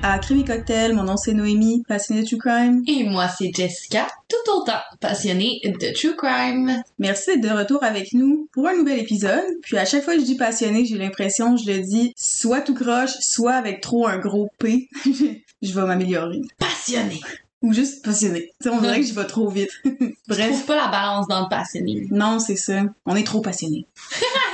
bienvenue à et Cocktail. Mon nom c'est Noémie, passionnée de True Crime. Et moi, c'est Jessica, tout autant passionnée de True Crime. Merci d'être de retour avec nous pour un nouvel épisode. Puis à chaque fois que je dis passionnée, j'ai l'impression que je le dis soit tout croche, soit avec trop un gros P. je vais m'améliorer. Passionnée. Ou juste passionnée. Tu sais, on dirait que je vais trop vite. Je Bref. trouve pas la balance dans le passionné. Non, c'est ça. On est trop passionnés.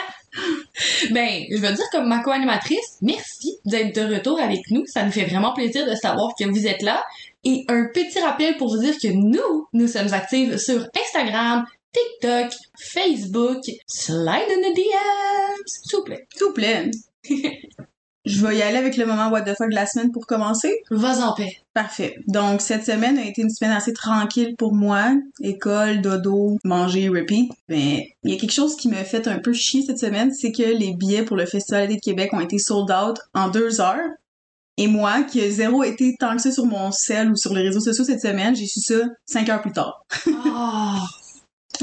Ben, je veux dire comme ma co-animatrice, merci d'être de retour avec nous. Ça nous fait vraiment plaisir de savoir que vous êtes là. Et un petit rappel pour vous dire que nous, nous sommes actifs sur Instagram, TikTok, Facebook, slide in the DMs, s'il vous plaît. S'il vous plaît. je vais y aller avec le moment what the fuck de la semaine pour commencer. Vas en paix. Parfait. Donc, cette semaine a été une semaine assez tranquille pour moi. École, dodo, manger, repeat. Mais il y a quelque chose qui me fait un peu chier cette semaine, c'est que les billets pour le Festival d'été de Québec ont été sold out en deux heures. Et moi, qui ai zéro été tant que ça sur mon cell ou sur les réseaux sociaux cette semaine, j'ai su ça cinq heures plus tard. Oh.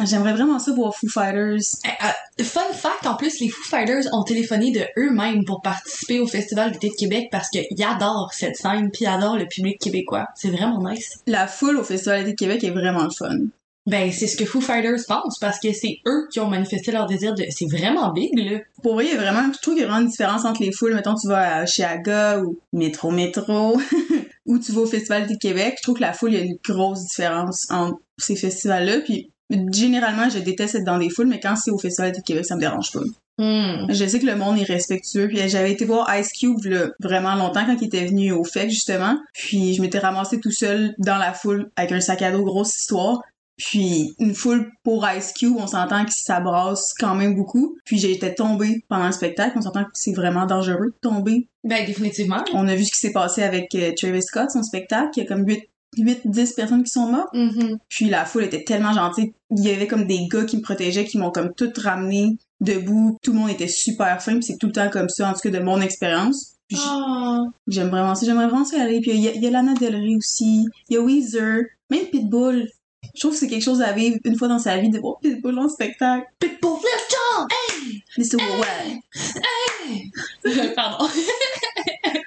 J'aimerais vraiment ça pour Foo Fighters. Euh, fun fact, en plus, les Foo Fighters ont téléphoné de eux-mêmes pour participer au Festival d'été de Québec parce qu'ils adorent cette scène puis ils adorent le public québécois. C'est vraiment nice. La foule au Festival d'été de Québec est vraiment le fun. Ben, c'est ce que Foo Fighters pensent parce que c'est eux qui ont manifesté leur désir de... C'est vraiment big, là. Pour vrai, il y a vraiment, je trouve qu'il y a vraiment une différence entre les foules. Mettons, tu vas à Chiaga ou Métro Métro, ou tu vas au Festival d'été de Québec. Je trouve que la foule, il y a une grosse différence entre ces festivals-là. Puis, généralement, je déteste être dans des foules, mais quand c'est au Festival de Québec, ça me dérange pas. Hmm. Je sais que le monde est respectueux. Puis, j'avais été voir Ice Cube là, vraiment longtemps quand il était venu au FEC, justement. Puis, je m'étais ramassée tout seul dans la foule avec un sac à dos grosse histoire. Puis une foule pour Ice Cube, on s'entend que ça brasse quand même beaucoup. Puis j'étais tombée pendant le spectacle, on s'entend que c'est vraiment dangereux de tomber. Ben, définitivement. On a vu ce qui s'est passé avec euh, Travis Scott, son spectacle, il y a comme 8 8-10 personnes qui sont mortes. Mhm. Puis la foule était tellement gentille. Il y avait comme des gars qui me protégeaient, qui m'ont comme tout ramené debout. Tout le monde était super fin, puis c'est tout le temps comme ça, en tout cas de mon expérience. Oh. j'aime vraiment ça, j'aimerais vraiment ça y aller. Puis il y, y a Lana Del Rey aussi, il y a Weezer, même Pitbull. Je trouve que c'est quelque chose à vivre une fois dans sa vie de voir Pitbull en spectacle. Pitbull Flip John! Mr. Worldwide. Hey! Pardon.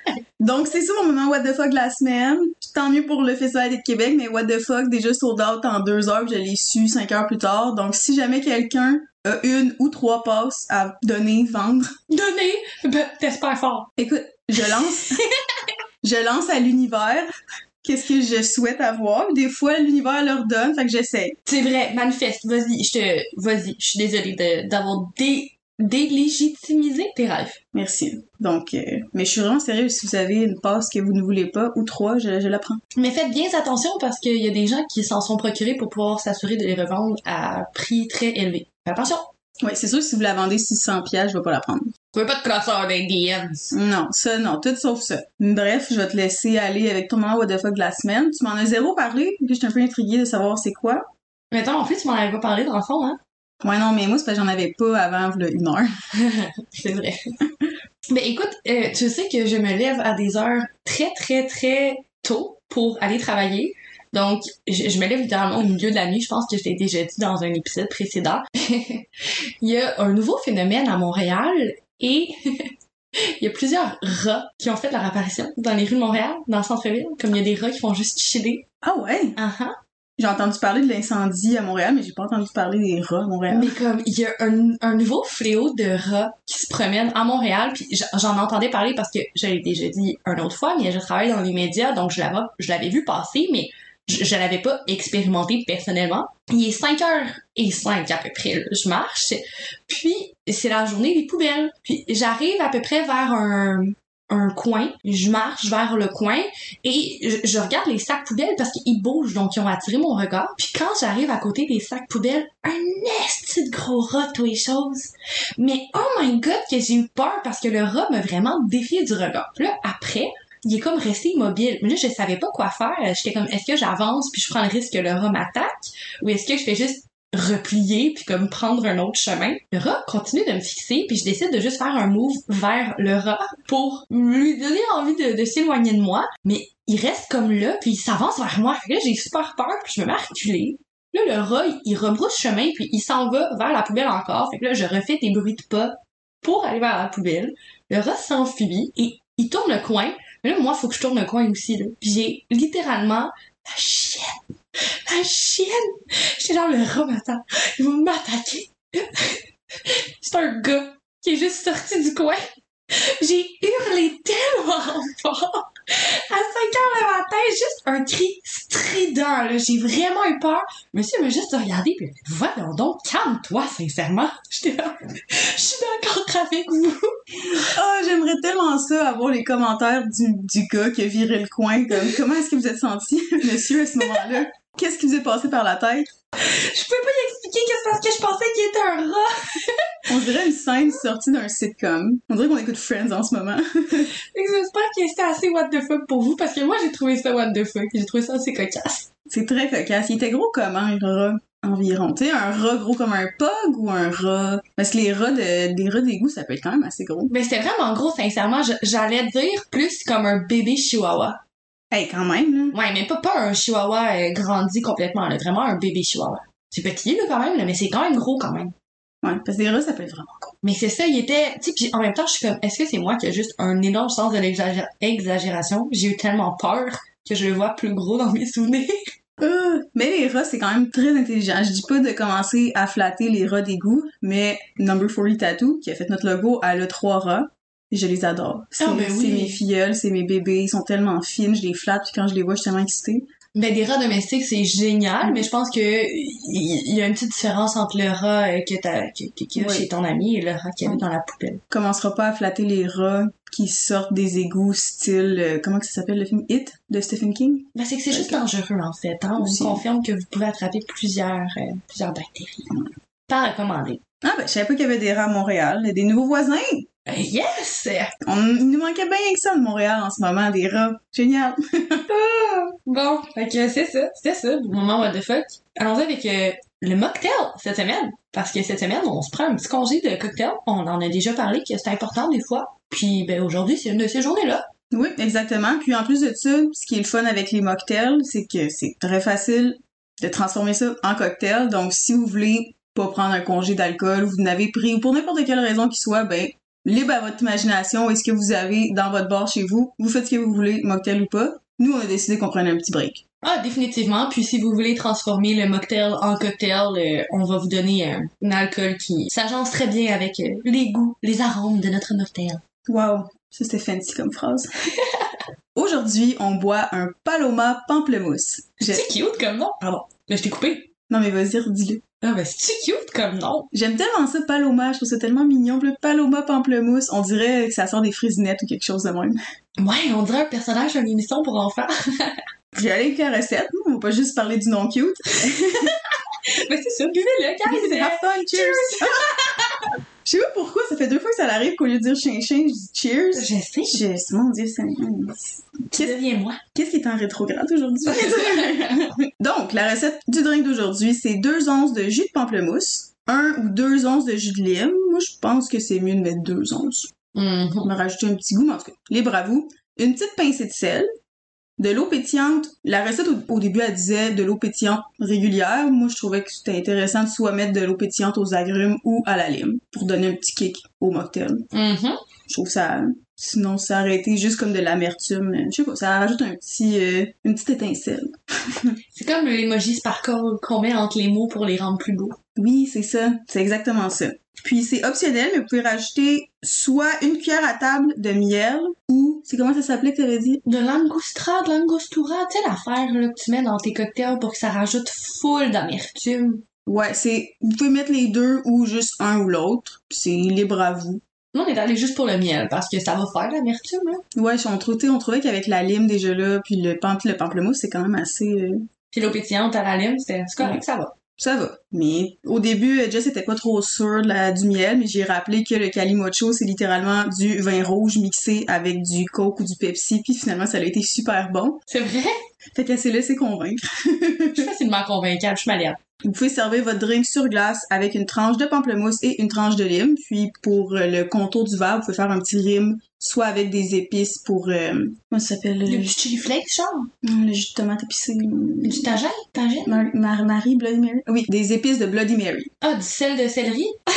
Donc c'est ça mon moment what the fuck de la semaine. Puis Tant mieux pour le Festival de Québec, mais what the fuck déjà sold out en deux heures, puis je l'ai su cinq heures plus tard. Donc si jamais quelqu'un a une ou trois passes à donner, vendre, Donné! Ben, t'espères fort. écoute, je lance, je lance à l'univers. Qu'est-ce que je souhaite avoir? Des fois, l'univers leur donne, fait que j'essaie. C'est vrai, manifeste. Vas-y, je te... Vas-y, je suis désolée de- d'avoir dé... délégitimisé tes rêves. Merci. Donc, euh, mais je suis vraiment sérieuse. Si vous avez une passe que vous ne voulez pas, ou trois, je, je la prends. Mais faites bien attention parce qu'il y a des gens qui s'en sont procurés pour pouvoir s'assurer de les revendre à prix très élevé. Fais attention. Ouais, c'est sûr que si vous la vendez 600 pièces, je vais pas la prendre. Tu veux pas te crosseur des DMs. Non, ça, non, tout sauf ça. Bref, je vais te laisser aller avec ton moment what the fuck de la semaine. Tu m'en as zéro parlé, puis j'étais un peu intriguée de savoir c'est quoi. Mais attends, en plus, tu m'en avais pas parlé dans le fond, hein? Ouais, non, mais moi, c'est parce que j'en avais pas avant v'là une heure. C'est vrai. Mais écoute, euh, tu sais que je me lève à des heures très, très, très tôt pour aller travailler. Donc, je, je me lève littéralement au milieu de la nuit. Je pense que je l'ai déjà dit dans un épisode précédent. il y a un nouveau phénomène à Montréal et il y a plusieurs rats qui ont fait leur apparition dans les rues de Montréal, dans le centre-ville. Comme il y a des rats qui font juste chiller. Ah ouais? Ah ah. J'ai entendu parler de l'incendie à Montréal, mais j'ai pas entendu parler des rats à Montréal. Mais comme il y a un, un nouveau fléau de rats qui se promènent à Montréal, puis j'en entendais parler parce que je l'ai déjà dit une autre fois, mais je travaille dans les médias, donc je l'avais, je l'avais vu passer, mais je, je l'avais pas expérimenté personnellement. Il est 5 heures et 5 à peu près, je marche, puis c'est la journée des poubelles. Puis j'arrive à peu près vers un un coin, je marche vers le coin et je, regarde les sacs poubelles parce qu'ils bougent, donc ils ont attiré mon regard. Puis quand j'arrive à côté des sacs poubelles, un esti de gros rat, tous les choses. Mais oh my god, que j'ai eu peur parce que le rat m'a vraiment défié du regard. Là, après, il est comme resté immobile. Mais là, je savais pas quoi faire. J'étais comme, est-ce que j'avance puis je prends le risque que le rat m'attaque? Ou est-ce que je fais juste replier puis comme prendre un autre chemin. Le rat continue de me fixer puis je décide de juste faire un move vers le rat pour lui donner envie de, s'éloigner de moi. Mais il reste comme là puis il s'avance vers moi. Là, j'ai super peur puis je me mets à reculer. Là, le rat, il, rebrousse chemin puis il s'en va vers la poubelle encore. Fait que là, je refais des bruits de pas pour aller vers la poubelle. Le rat s'enfuit et il tourne le coin Mais là, moi, faut que je tourne le coin aussi, là. J'ai littéralement la chienne. La chienne! J'étais dans le rat, m'attend. Il va m'attaquer. C'est un gars qui est juste sorti du coin. J'ai hurlé tellement fort. À 5 heures le matin, juste un cri strident. J'ai vraiment eu peur. Monsieur m'a juste regardé puis voyons donc, calme-toi, sincèrement. J'étais là, je suis d'accord avec vous. Ah, j'aimerais tellement ça, avoir les commentaires du, du gars qui a viré le coin. Comme, comment est-ce que vous êtes senti, monsieur, à ce moment-là? Qu'est-ce qui vous est passé par la tête? Je pouvais pas y expliquer que c'est parce que je pensais qu'il était un rat. On dirait une scène sortie d'un sitcom. On dirait qu'on écoute Friends en ce moment. J'espère que c'était assez what the fuck pour vous parce que moi j'ai trouvé ça what the fuck. J'ai trouvé ça assez cocasse. C'est très cocasse. Il était gros comment, un rat? Environ. Tu sais, un rat gros comme un pug ou un rat... Parce que les rats de, des rats d'égout, ça peut être quand même assez gros. Mais c'était vraiment gros, sincèrement. J'allais dire plus comme un bébé chihuahua. Hey, quand même, là. Ouais, mais pas, pas un chihuahua euh, grandi complètement, là. Vraiment un bébé chihuahua. C'est petit, là, quand même, là, mais c'est quand même gros, quand même. Ouais, parce que des rats, ça peut être vraiment gros. Mais c'est ça, il était... Tu sais, puis en même temps, je suis comme, est-ce que c'est moi qui ai juste un énorme sens de l'exagé- exagération? J'ai eu tellement peur que je le vois plus gros dans mes souvenirs. Euh, mais les rats, c'est quand même très intelligent. Je dis pas de commencer à flatter les rats d'égout, mais Number 40 Tattoo, qui a fait notre logo, elle a trois rats. Je les adore. C'est Ah, ben oui. c'est mes filleuls, c'est mes bébés, ils sont tellement fines, je les flatte, puis quand je les vois, je suis tellement excitée. Ben, des rats domestiques, c'est génial, mais je pense que il y a une petite différence entre le rat euh, que t'as, que, Oui. chez ton ami et le rat qu'il y avait dans la poubelle. commencera pas à flatter les rats qui sortent des égouts style euh, comment que ça s'appelle le film It de Stephen King? Ben, c'est que c'est juste dangereux, en fait, hein. On Aussi. confirme que vous pouvez attraper plusieurs, euh, plusieurs bactéries. Pas recommandé. ah ben je savais pas qu'il y avait des rats à Montréal des nouveaux voisins yes! On, il nous manquait bien que ça de Montréal en ce moment des rats génial Bon, fait que c'est ça, c'était ça, le moment what the fuck. Allons-y avec euh, le mocktail cette semaine. Parce que cette semaine, on se prend un petit congé de cocktail. On en a déjà parlé que c'est important des fois. Puis ben aujourd'hui, c'est une de ces journées-là. oui exactement puis en plus de ça ce qui est le fun avec les mocktails c'est que c'est très facile de transformer ça en cocktail donc si vous voulez pas prendre un congé d'alcool ou vous n'avez pris ou pour n'importe quelle raison qu'il soit ben libre à votre imagination et ce que vous avez dans votre bar chez vous vous faites ce que vous voulez mocktail ou pas? Nous on a décidé qu'on prenait un petit break Ah, définitivement. Puis si vous voulez transformer le mocktail en cocktail, euh, on va vous donner euh, un alcool qui s'agence très bien avec euh, les goûts, les arômes de notre mocktail. Wow, ça c'était fancy comme phrase. Aujourd'hui, on boit un Paloma pamplemousse. Je- C'est cute comme nom. Pardon. Là, je t'ai coupé. Non mais vas-y, redis-le. Ah, ben c'est cute comme nom? J'aime tellement ça, Paloma, je trouve ça tellement mignon. Le Paloma pamplemousse, on dirait que ça sort des frisinettes ou quelque chose de même. Ouais, on dirait un personnage d'une émission pour enfants. J'ai allé avec la recette, on va pas juste parler du nom cute. ben c'est ça, buvez-le, guys. Have fun, cheers! Je sais pas pourquoi, ça fait deux fois que ça l'arrive qu'au lieu de dire chien chien, je dis cheers. Je sais. Je, mon dieu, c'est... Tu deviens moi. Qu'est-ce qui est en rétrograde aujourd'hui? Donc, la recette du drink d'aujourd'hui, c'est deux onces de jus de pamplemousse, un ou deux onces de jus de lime. Moi, je pense que c'est mieux de mettre deux onces. Mhm. On va rajouter un petit goût, mais en tout cas, libre à vous. Une petite pincée de sel, de l'eau pétillante. La recette, au, début, elle disait de l'eau pétillante régulière. Moi, je trouvais que c'était intéressant de soit mettre de l'eau pétillante aux agrumes ou à la lime pour donner un petit kick au mocktail. Mhm. Je trouve ça... Sinon, ça aurait été juste comme de l'amertume. Je sais pas, ça rajoute un petit, euh, une petite étincelle. C'est comme l'emoji sparkle qu'on met entre les mots pour les rendre plus beaux. Oui, c'est ça. C'est exactement ça. Puis c'est optionnel, mais vous pouvez rajouter soit une cuillère à table de miel ou c'est comment ça s'appelait que t'avais dit? De l'angostura, de l'angostura, tu sais l'affaire là, que tu mets dans tes cocktails pour que ça rajoute full d'amertume. Ouais, c'est vous pouvez mettre les deux ou juste un ou l'autre. C'est libre à vous. Nous, on est allé juste pour le miel parce que ça va faire l'amertume. Hein. Ouais, on trouvait, on trouvait qu'avec la lime déjà là, puis le pamp le pamplemousse, c'est quand même assez euh, Puis l'eau pétillante à la lime, c'était c'est correct, ça va. Ça va. Mais au début, Jess était pas trop sûre de la, du miel, mais j'ai rappelé que le Calimocho, c'est littéralement du vin rouge mixé avec du Coke ou du Pepsi, puis finalement, ça a été super bon. C'est vrai? Fait qu'elle s'est laissée convaincre. Je suis facilement convaincable, je suis malade. Vous pouvez servir votre drink sur glace avec une tranche de pamplemousse et une tranche de lime. Puis pour le contour du verre, vous pouvez faire un petit rime, soit avec des épices pour... Euh, comment ça s'appelle? Le, chili flakes, genre? le jus de tomate épicé. Du tagine? Tagine? Mar- Mar- Marie Bloody Mary? Oui, des épices de Bloody Mary. Ah, du sel de céleri?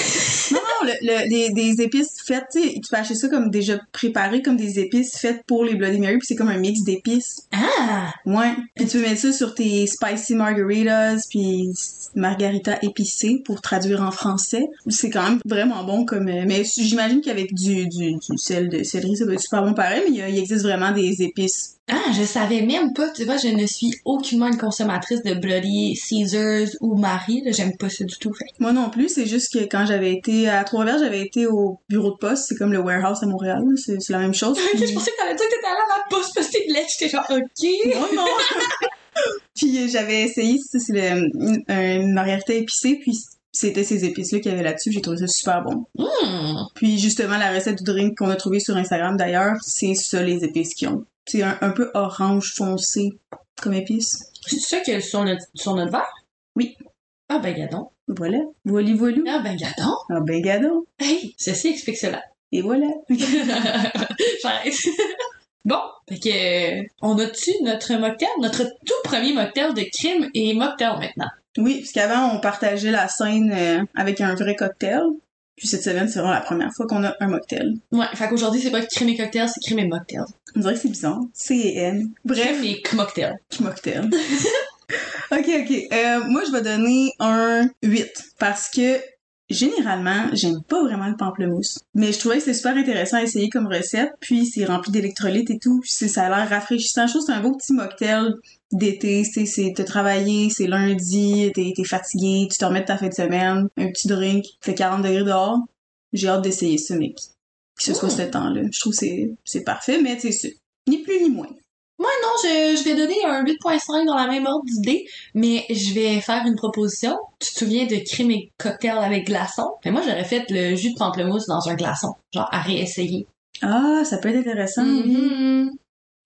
Non, non, le, le- des, des épices faites, tu tu peux acheter ça comme déjà préparé, comme des épices faites pour les Bloody Mary, puis c'est comme un mix d'épices. Ah! Ouais. Puis tu peux mettre ça sur tes spicy margaritas, puis margarita épicée pour traduire en français. C'est quand même vraiment bon comme... euh, Mais j'imagine qu'avec du, du, du sel de céleri, ça va être super bon pareil, mais il, existe vraiment des épices. Ah, je savais même pas. Tu vois, je ne suis aucunement une consommatrice de Bloody Caesars ou Marie. J'aime pas ça du tout. Fait. Moi non plus, c'est juste que quand j'avais été à Trois-Rivières, j'avais été au bureau de poste, c'est comme le warehouse à Montréal, c'est la même chose. Puis- je pensais que t'allais dire que t'étais allée à la poste parce que. J'étais genre, ok. Non, non. puis euh, j'avais essayé, c'est une, une margarita épicée, puis c'était ces épices-là qu'il y avait là-dessus, j'ai trouvé ça super bon. Hmm. Puis justement, la recette du drink qu'on a trouvé sur Instagram d'ailleurs, c'est ça les épices qu'ils ont. C'est un, un peu orange foncé comme épice. C'est ça qu'il y a sur notre, sur notre verre? Oui. Ah ben gadon. Voilà. Voilà, voilà. Ah ben gadon. Ah ben gadon. Hey, ceci explique cela. Et voilà. J'arrête. Bon, fait que, euh, on a-tu notre mocktail? Notre tout premier mocktail de crime et mocktail maintenant? Oui, parce qu'avant, on partageait la scène euh, avec un vrai cocktail. Puis cette semaine, c'est vraiment la première fois qu'on a un mocktail. Ouais, fait qu'aujourd'hui, c'est pas crime et cocktail, c'est crime et mocktail. On dirait que c'est bizarre. C et N. Bref, et mocktail. mocktail. ok, ok. Euh, moi, je vais donner un 8 parce que généralement, j'aime pas vraiment le pamplemousse. Mais je trouvais que c'est super intéressant à essayer comme recette. Puis c'est rempli d'électrolytes et tout. Puis c'est- ça a l'air rafraîchissant. Je trouve que c'est un beau petit mocktail d'été. C'est, t'as travaillé, c'est lundi, t'es, t'es fatigué, tu te remets de ta fin de semaine, un petit drink, fait 40 degrés dehors. J'ai hâte d'essayer ça, mec. Que ce soit ce temps-là. Je trouve que c'est, parfait, mais tu sais, c'est ni plus ni moins. Moi, non, je, je vais donner un 8.5 dans la même ordre d'idée, mais je vais faire une proposition. Tu te souviens de crime et cocktail avec glaçon? Mais moi, j'aurais fait le jus de pamplemousse dans un glaçon. Genre, à réessayer. Ah, ça peut être intéressant. oui. Mhm.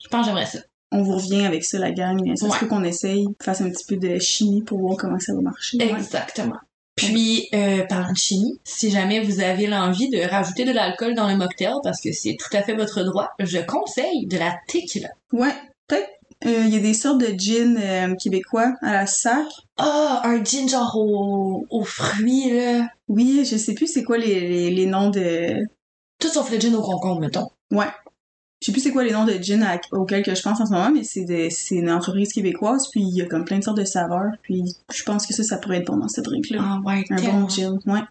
Je pense que j'aimerais ça. On vous revient avec ça, la gang. Ça Ouais. se peut qu'on essaye, fasse un petit peu de chimie pour voir comment ça va marcher. Ouais. Exactement. Puis, euh, parlant de chimie, si jamais vous avez l'envie de rajouter de l'alcool dans le mocktail, parce que c'est tout à fait votre droit, je conseille de la tequila. Ouais, peut-être. euh, Il y a des sortes de gin euh, québécois à la sac. Ah, un gin genre aux, aux fruits, là. Oui, je sais plus c'est quoi les, les, les noms de... Tout sauf le gin au concombre, mettons. Ouais. Je sais plus c'est quoi les noms de gin à- auxquels que je pense en ce moment, mais c'est une entreprise québécoise, puis il y a comme plein de sortes de saveurs, puis je pense que ça, ça pourrait être bon dans ce drink-là. Ah ouais, un tellement. bon gin, ouais.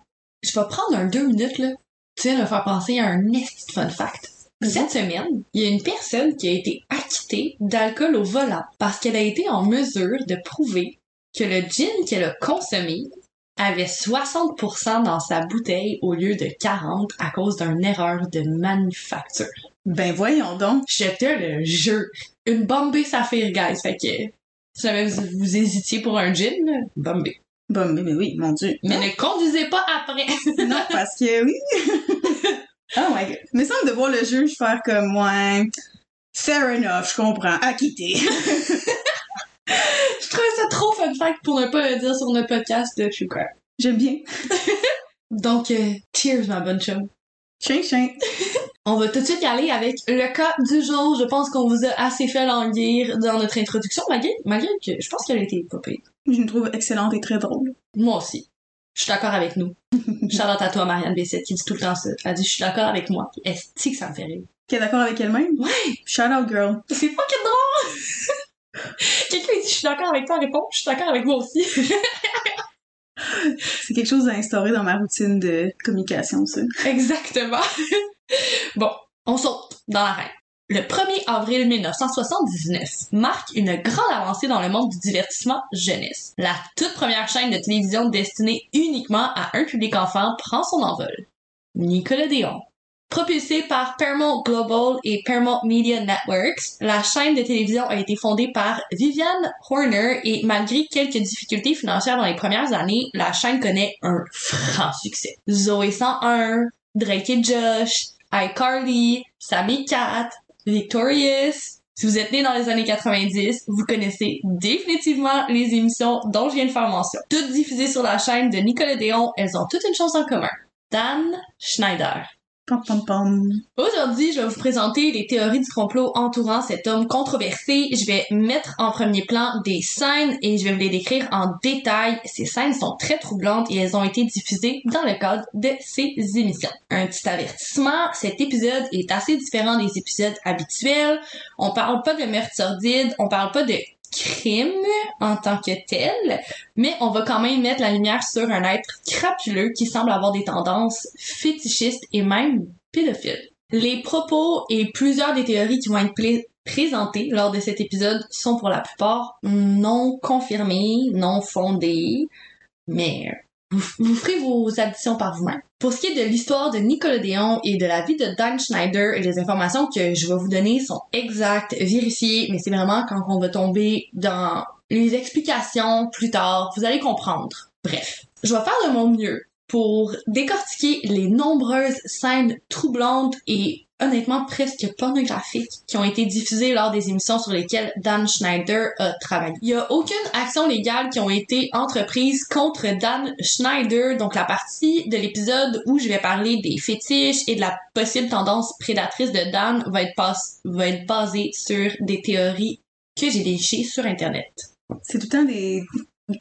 Je vais prendre un deux minutes, là. Tu sais, me faire penser à un de fun fact. Cette semaine, il y a une personne qui a été acquittée d'alcool au volant parce qu'elle a été en mesure de prouver que le gin qu'elle a consommé avait 60% dans sa bouteille au lieu de 40 à cause d'une erreur de manufacture. Ben voyons donc. Te le jure. Une Bombay Saphir, guys. Fait que, si jamais vous, vous hésitiez pour un gin, Bombay. Bon, mais, oui, mon dieu. Mais ne conduisez pas après. Non, parce que oui. oh my god. Mais semble de voir le juge faire comme ouais. Fair enough, je comprends. Acquitté. Je trouvais ça trop fun fact pour ne pas le dire sur notre podcast de True Crime. J'aime bien. Donc, euh, cheers, ma bonne chum. Chien, chien. On va tout de suite y aller avec le cas du jour. Je pense qu'on vous a assez fait languir dans notre introduction, malgré, malgré que je pense qu'elle a été pas pire. Je me trouve excellente et très drôle. Moi aussi. Je suis d'accord avec nous. Charlotte à toi, Marianne Bessette, qui dit tout le temps ça. Elle dit, je suis d'accord avec moi. Est-ce que ça me fait rire? Qui est d'accord avec elle-même? Ouais! Shout out, girl. C'est fucking drôle! Quelqu'un dit, je suis d'accord avec toi, répond, je suis d'accord avec moi aussi. C'est quelque chose à instaurer dans ma routine de communication, ça. Exactement. bon, on saute dans l'arène. Le 1er avril 1979 marque une grande avancée dans le monde du divertissement jeunesse. La toute première chaîne de télévision destinée uniquement à un public enfant prend son envol. Nickelodeon. Propulsée par Paramount Global et Paramount Media Networks, la chaîne de télévision a été fondée par Viviane Horner et malgré quelques difficultés financières dans les premières années, la chaîne connaît un franc succès. Zoé 101, Drake et Josh, iCarly, Sammy Cat, Victorious. Si vous êtes né dans les années 90, vous connaissez définitivement les émissions dont je viens de faire mention. Toutes diffusées sur la chaîne de Nickelodeon, elles ont toutes une chose en commun. Dan Schneider. Aujourd'hui, je vais vous présenter les théories du complot entourant cet homme controversé. Je vais mettre en premier plan des scènes et je vais vous les décrire en détail. Ces scènes sont très troublantes et elles ont été diffusées dans le cadre de ces émissions. Un petit avertissement, cet épisode est assez différent des épisodes habituels. On parle pas de meurtre sordide, on parle pas de crime en tant que tel, mais on va quand même mettre la lumière sur un être crapuleux qui semble avoir des tendances fétichistes et même pédophiles. Les propos et plusieurs des théories qui vont être présentées lors de cet épisode sont pour la plupart non confirmées, non fondées, mais vous, vous ferez vos additions par vous-même. Pour ce qui est de l'histoire de Nickelodeon et de la vie de Dan Schneider, les informations que je vais vous donner sont exactes, vérifiées, mais c'est vraiment quand on va tomber dans les explications plus tard, vous allez comprendre. Bref, je vais faire de mon mieux pour décortiquer les nombreuses scènes troublantes et honnêtement presque pornographiques qui ont été diffusées lors des émissions sur lesquelles Dan Schneider a travaillé. Il y a aucune action légale qui ont été entreprises contre Dan Schneider, donc la partie de l'épisode où je vais parler des fétiches et de la possible tendance prédatrice de Dan va être, basée sur des théories que j'ai dénichées sur internet. C'est tout le temps des...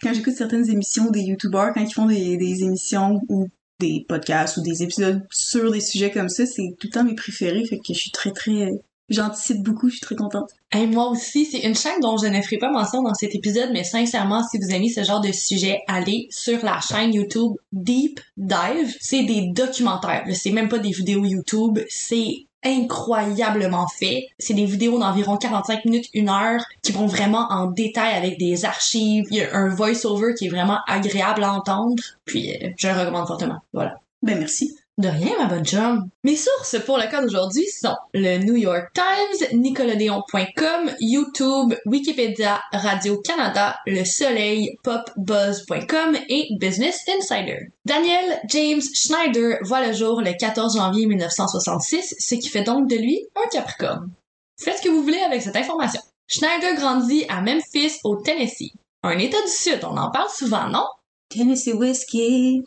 Quand j'écoute certaines émissions des YouTubers, quand ils font des, des émissions ou des podcasts ou des épisodes sur des sujets comme ça, c'est tout le temps mes préférés, fait que je suis très très... J'anticipe beaucoup, je suis très contente. Hey, moi aussi, c'est une chaîne dont je ne ferai pas mention dans cet épisode, mais sincèrement, si vous aimez ce genre de sujet, allez sur la chaîne YouTube Deep Dive. C'est des documentaires, c'est même pas des vidéos YouTube, c'est incroyablement fait. C'est des vidéos d'environ 45 minutes, une heure, qui vont vraiment en détail avec des archives. Il y a un voice-over qui est vraiment agréable à entendre. Puis, euh, je le recommande fortement. Voilà. Ben merci. De rien, ma bonne chum. Mes sources pour le cas d'aujourd'hui sont le New York Times, nickelodeon.com, YouTube, Wikipédia, Radio-Canada, Le Soleil, popbuzz.com et Business Insider. Daniel James Schneider voit le jour le 14 janvier 1966, ce qui fait donc de lui un Capricorne. Faites ce que vous voulez avec cette information. Schneider grandit à Memphis, au Tennessee. Un état du Sud, on en parle souvent, non? Tennessee Whiskey.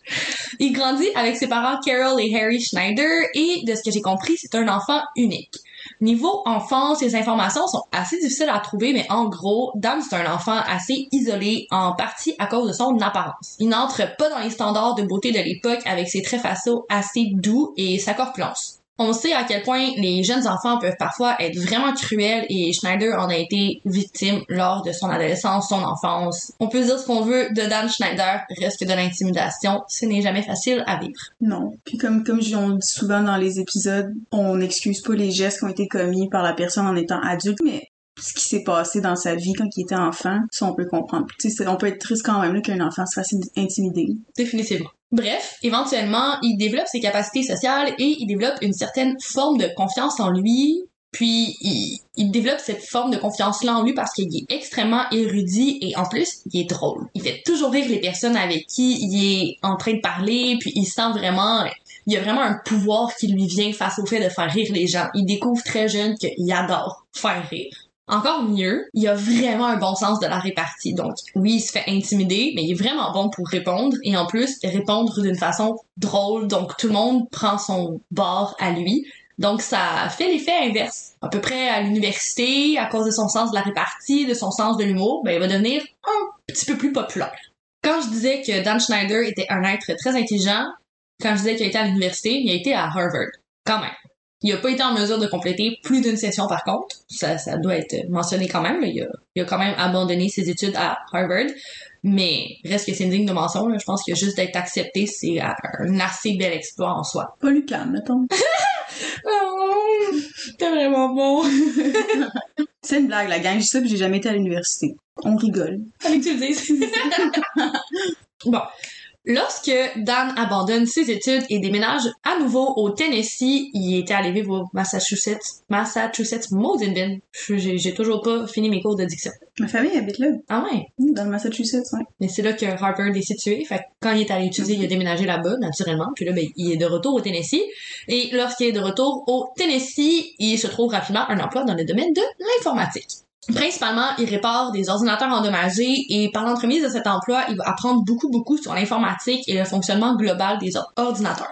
Il grandit avec ses parents Carol et Harry Schneider et de ce que j'ai compris, c'est un enfant unique. Niveau enfance, les informations sont assez difficiles à trouver, mais en gros, Dan c'est un enfant assez isolé, en partie à cause de son apparence. Il n'entre pas dans les standards de beauté de l'époque avec ses traits faciaux assez doux et sa corpulence. On sait à quel point les jeunes enfants peuvent parfois être vraiment cruels et Schneider en a été victime lors de son adolescence, son enfance. On peut dire ce qu'on veut de Dan Schneider, reste que de l'intimidation, ce n'est jamais facile à vivre. Non. Puis comme comme on dit souvent dans les épisodes, on n'excuse pas les gestes qui ont été commis par la personne en étant adulte, mais ce qui s'est passé dans sa vie quand il était enfant, ça on peut comprendre. Tu sais, c'est- on peut être triste quand même qu'un enfant se fasse intimider. Définitivement. Bref, éventuellement, il développe ses capacités sociales et il développe une certaine forme de confiance en lui. Puis, il, il développe cette forme de confiance-là en lui parce qu'il est extrêmement érudit et en plus, il est drôle. Il fait toujours rire les personnes avec qui il est en train de parler, puis il sent vraiment... Il y a vraiment un pouvoir qui lui vient face au fait de faire rire les gens. Il découvre très jeune qu'il adore faire rire. Encore mieux, il a vraiment un bon sens de la répartie. Donc, oui, il se fait intimider, mais il est vraiment bon pour répondre et en plus, répondre d'une façon drôle. Donc, tout le monde prend son bord à lui. Donc, ça fait l'effet inverse. À peu près à l'université, à cause de son sens de la répartie, de son sens de l'humour, ben, il va devenir un petit peu plus populaire. Quand je disais que Dan Schneider était un être très intelligent, quand je disais qu'il a été à l'université, il a été à Harvard. Quand même. Il a pas été en mesure de compléter plus d'une session par contre. Ça, ça doit être mentionné quand même. là. Il, a, il a quand même abandonné ses études à Harvard. Mais reste que c'est digne de mention. là. Je pense que juste d'être accepté, c'est un assez bel exploit en soi. Pas Lucam, mettons. Oh, T'es vraiment bon. C'est une blague, la gang, je ça, puis j'ai jamais été à l'université. On rigole. Fallait que tu le dises. bon. Lorsque Dan abandonne ses études et déménage à nouveau au Tennessee, il était allé vivre au Massachusetts, Massachusetts Modenden. J'ai toujours pas fini mes cours de diction. Ma famille habite là, Ah ouais? dans le Massachusetts, ouais. Mais c'est là que Harvard est situé. Fait que quand il est allé étudier, il a déménagé là-bas, naturellement. Puis là, ben, il est de retour au Tennessee. Et lorsqu'il est de retour au Tennessee, il se trouve rapidement un emploi dans le domaine de l'informatique. Principalement, il répare des ordinateurs endommagés et par l'entremise de cet emploi, il va apprendre beaucoup, beaucoup sur l'informatique et le fonctionnement global des or- ordinateurs.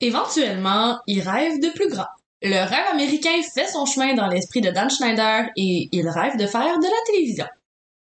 Éventuellement, il rêve de plus grand. Le rêve américain fait son chemin dans l'esprit de Dan Schneider et il rêve de faire de la télévision.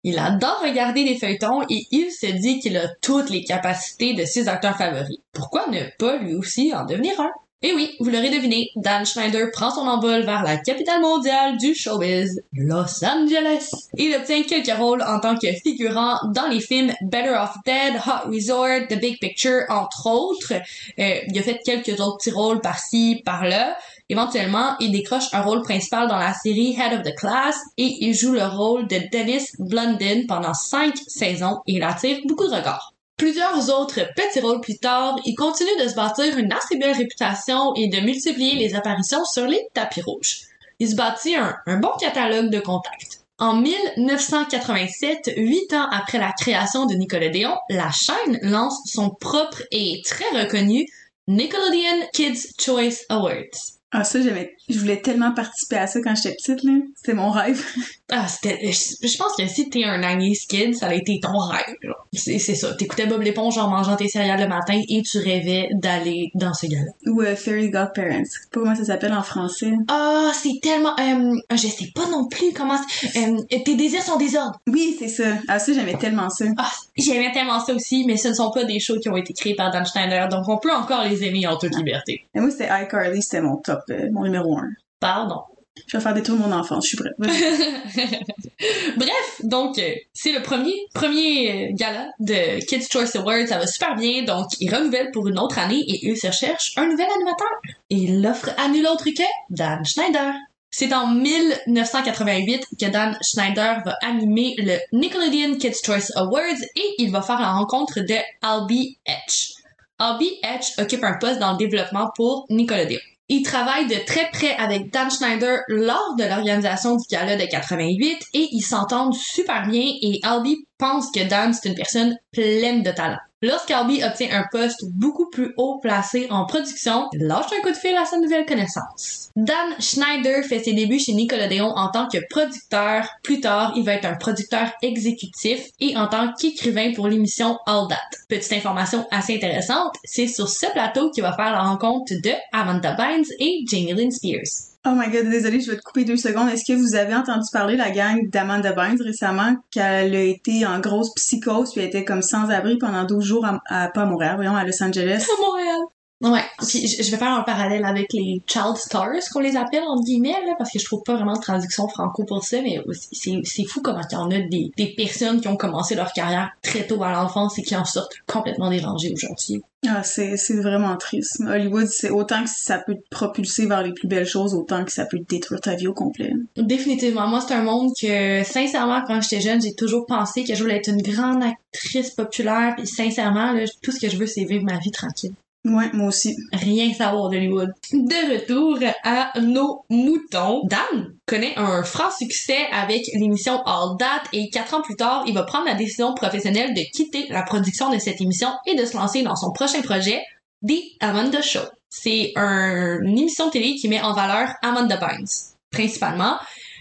Il adore regarder des feuilletons et il se dit qu'il a toutes les capacités de ses acteurs favoris. Pourquoi ne pas lui aussi en devenir un? Et oui, vous l'aurez deviné, Dan Schneider prend son envol vers la capitale mondiale du showbiz, Los Angeles. Il obtient quelques rôles en tant que figurant dans les films Better Off Dead, Hot Resort, The Big Picture, entre autres. Euh, il a fait quelques autres petits rôles par-ci, par-là. Éventuellement, il décroche un rôle principal dans la série Head of the Class et il joue le rôle de Dennis Blunden pendant cinq saisons et il attire beaucoup de regards. Plusieurs autres petits rôles plus tard, il continue de se bâtir une assez belle réputation et de multiplier les apparitions sur les tapis rouges. Il se bâtit un, bon catalogue de contacts. En 1987, huit ans après la création de Nickelodeon, la chaîne lance son propre et très reconnu Nickelodeon Kids Choice Awards. Ah, ça, j'aimais, je voulais tellement participer à ça quand j'étais petite, là. C'était mon rêve. Ah, c'était, je, je pense que si t'es un 90s kid, ça a été ton rêve. C'est, ça. T'écoutais Bob l'éponge en mangeant tes céréales le matin et tu rêvais d'aller dans ce gars-là. Ou euh, Fairy Godparents. Je sais pas comment ça s'appelle en français. Ah, c'est tellement, euh, je sais pas non plus comment, euh, tes désirs sont des ordres. Oui, c'est ça. Ah, ça, j'aimais tellement ça. Ah, j'aimais tellement ça aussi, mais ce ne sont pas des shows qui ont été créés par Dan Schneider, donc on peut encore les aimer en toute liberté. Et moi, c'était iCarly, c'était mon top, euh, mon numéro Pardon. Je vais faire détruire mon enfance, je suis prête. Bref, donc euh, c'est le premier premier euh, gala de Kids Choice Awards, ça va super bien, donc il renouvelle pour une autre année et eux se recherchent un nouvel animateur. Et il l'offre à nul autre que Dan Schneider. C'est en 1988 que Dan Schneider va animer le Nickelodeon Kids Choice Awards et il va faire la rencontre de Albie Etch. Albie Etch occupe un poste dans le développement pour Nickelodeon. Il travaille de très près avec Dan Schneider lors de l'organisation du gala de 88 et ils s'entendent super bien et Albie pense que Dan c'est une personne pleine de talent. Lorsqu'Albie obtient un poste beaucoup plus haut placé en production, il lâche un coup de fil à sa nouvelle connaissance. Dan Schneider fait ses débuts chez Nickelodeon en tant que producteur. Plus tard, il va être un producteur exécutif et en tant qu'écrivain pour l'émission All That. Petite information assez intéressante, c'est sur ce plateau qu'il va faire la rencontre de Amanda Bynes et Jamie Lynn Spears. Oh my god, désolée, je vais te couper deux secondes. Est-ce que vous avez entendu parler la gang d'Amanda Bynes récemment qu'elle a été en grosse psychose puis elle était comme sans abri pendant 12 jours à, pas à Montréal, voyons, à Los Angeles? à Montréal. Ouais, puis je vais faire un parallèle avec les child stars qu'on les appelle entre guillemets là, parce que je trouve pas vraiment de traduction franco pour ça, mais c'est fou comment il y en a des, des personnes qui ont commencé leur carrière très tôt à l'enfance et qui en sortent complètement dérangées aujourd'hui. Ah, c'est, c'est vraiment triste. Hollywood, c'est autant que ça peut te propulser vers les plus belles choses, autant que ça peut te détruire ta vie au complet. Définitivement, moi c'est un monde que sincèrement quand j'étais jeune, j'ai toujours pensé que je voulais être une grande actrice populaire, puis sincèrement là, tout ce que je veux c'est vivre ma vie tranquille. Ouais, moi aussi. rien savoir d'Hollywood. De retour à nos moutons. Dan connaît un franc succès avec l'émission All That et quatre ans plus tard, il va prendre la décision professionnelle de quitter la production de cette émission et de se lancer dans son prochain projet, The Amanda Show. C'est un- une émission télé qui met en valeur Amanda Bynes, principalement.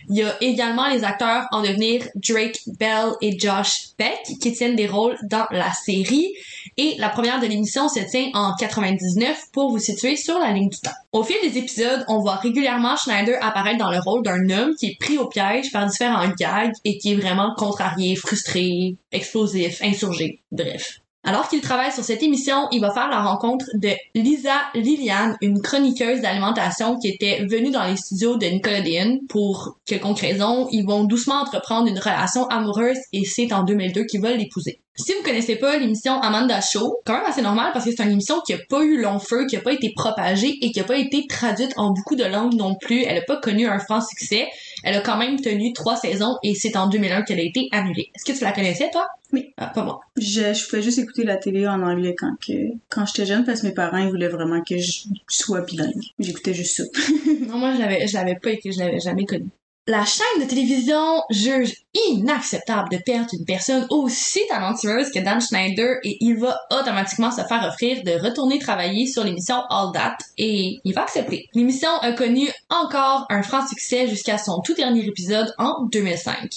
Il y a également les acteurs en devenir Drake Bell et Josh Beck qui tiennent des rôles dans la série. Et la première de l'émission se tient en 99 pour vous situer sur la ligne du temps. Au fil des épisodes, on voit régulièrement Schneider apparaître dans le rôle d'un homme qui est pris au piège par différents gags et qui est vraiment contrarié, frustré, explosif, insurgé, bref. Alors qu'il travaille sur cette émission, il va faire la rencontre de Lisa Liliane, une chroniqueuse d'alimentation qui était venue dans les studios de Nickelodeon pour quelconque raison. Ils vont doucement entreprendre une relation amoureuse et c'est en 2002 qu'ils veulent l'épouser. Si vous connaissez pas l'émission Amanda Show, quand même assez normal parce que c'est une émission qui a pas eu long feu, qui a pas été propagée et qui a pas été traduite en beaucoup de langues non plus. Elle a pas connu un franc succès. Elle a quand même tenu trois saisons et c'est en 2001 qu'elle a été annulée. Est-ce que tu la connaissais, toi? Oui. Ah, pas moi. Je, je pouvais juste écouter la télé en anglais quand que, quand j'étais jeune parce que mes parents, ils voulaient vraiment que je sois bilingue. J'écoutais juste ça. Non, moi, je l'avais, je l'avais pas écrit, je l'avais jamais connu. La chaîne de télévision juge inacceptable de perdre une personne aussi talentueuse que Dan Schneider et il va automatiquement se faire offrir de retourner travailler sur l'émission All That et il va accepter. L'émission a connu encore un franc succès jusqu'à son tout dernier épisode en 2005.